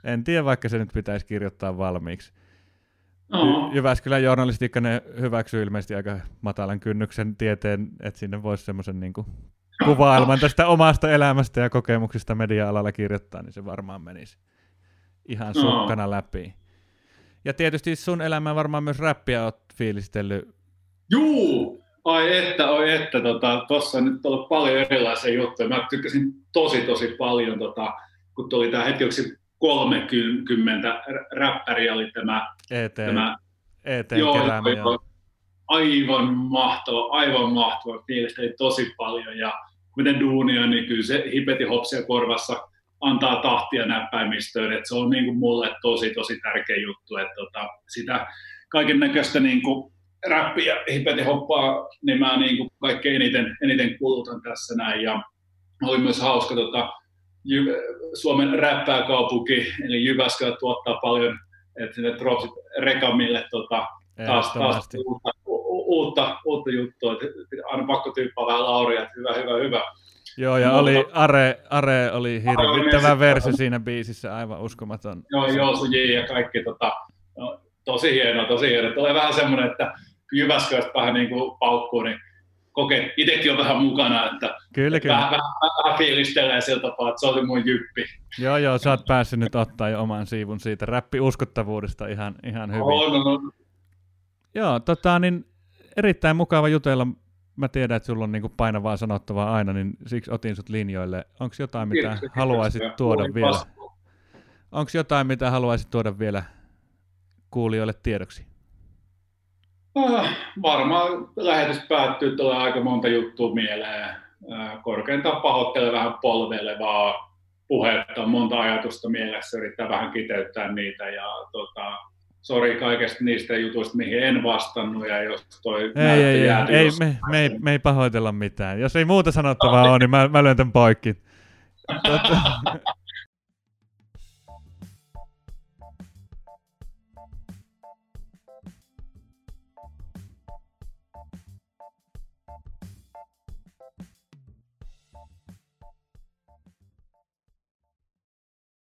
en tiedä, vaikka se nyt pitäisi kirjoittaa valmiiksi. No. Jyväskylän journalistiikka ne hyväksyy ilmeisesti aika matalan kynnyksen tieteen, että sinne voisi semmoisen niin kuvailman tästä omasta elämästä ja kokemuksista media-alalla kirjoittaa, niin se varmaan menisi ihan no. sukkana läpi. Ja tietysti sun elämä varmaan myös räppiä oot fiilistellyt. Juu! Ai että, oi että, tota, on nyt ollut paljon erilaisia juttuja. Mä tykkäsin tosi, tosi paljon, tota, kun tuli tämä hetki 30 räppäriä oli tämä... ET, tämä, ET joo, joo, aivan mahtava, aivan mahtava. Mielestäni tosi paljon ja miten duunia, niin kyllä se hipeti hopsia korvassa antaa tahtia näppäimistöön, että se on niin kuin mulle tosi, tosi tärkeä juttu, että tota, sitä kaiken näköistä niin kuin räppiä, hipeti hoppaa, niin mä niin kuin kaikkein eniten, eniten kulutan tässä näin. Ja oli myös hauska tota, Suomen räppääkaupunki, eli Jyväskylä tuottaa paljon, että sinne dropsit Rekamille tota, taas, taas uutta, uutta, uutta juttua, että aina pakko tyyppää vähän Lauria, että hyvä, hyvä, hyvä. Joo, ja Mutta, oli, Are, Are oli hirvittävä versi siinä biisissä, aivan uskomaton. Joo, joo, Suji ja kaikki, tota, no, tosi hienoa, tosi hienoa. Tulee vähän semmoinen, että Jyväskylästä vähän niin kuin paukkuu, niin koke, itsekin on vähän mukana, että kyllä, kyllä. Vähän, vähän, vähän fiilistelee sillä tapaa, että se oli mun jyppi. Joo, joo, sä oot päässyt nyt ottaa jo oman siivun siitä räppi-uskottavuudesta ihan, ihan hyvin. Oh, no, no. Joo, tota, niin erittäin mukava jutella. Mä tiedän, että sulla on niin painavaa sanottavaa aina, niin siksi otin sut linjoille. Onko jotain, mitä kiitos, haluaisit kiitos, tuoda vielä? Onko jotain, mitä haluaisit tuoda vielä kuulijoille tiedoksi? Äh, varmaan lähetys päättyy, tulee aika monta juttua mieleen. Äh, korkeintaan pahoittelee vähän polveilevaa puhetta, monta ajatusta mielessä, yrittää vähän kiteyttää niitä ja tota, sori kaikesta niistä jutuista, mihin en vastannut, ja jos toi ei, ei, ei, ei me, me, ei, me ei pahoitella mitään. Jos ei muuta sanottavaa no, ole, niin mä, mä lyön tämän poikki.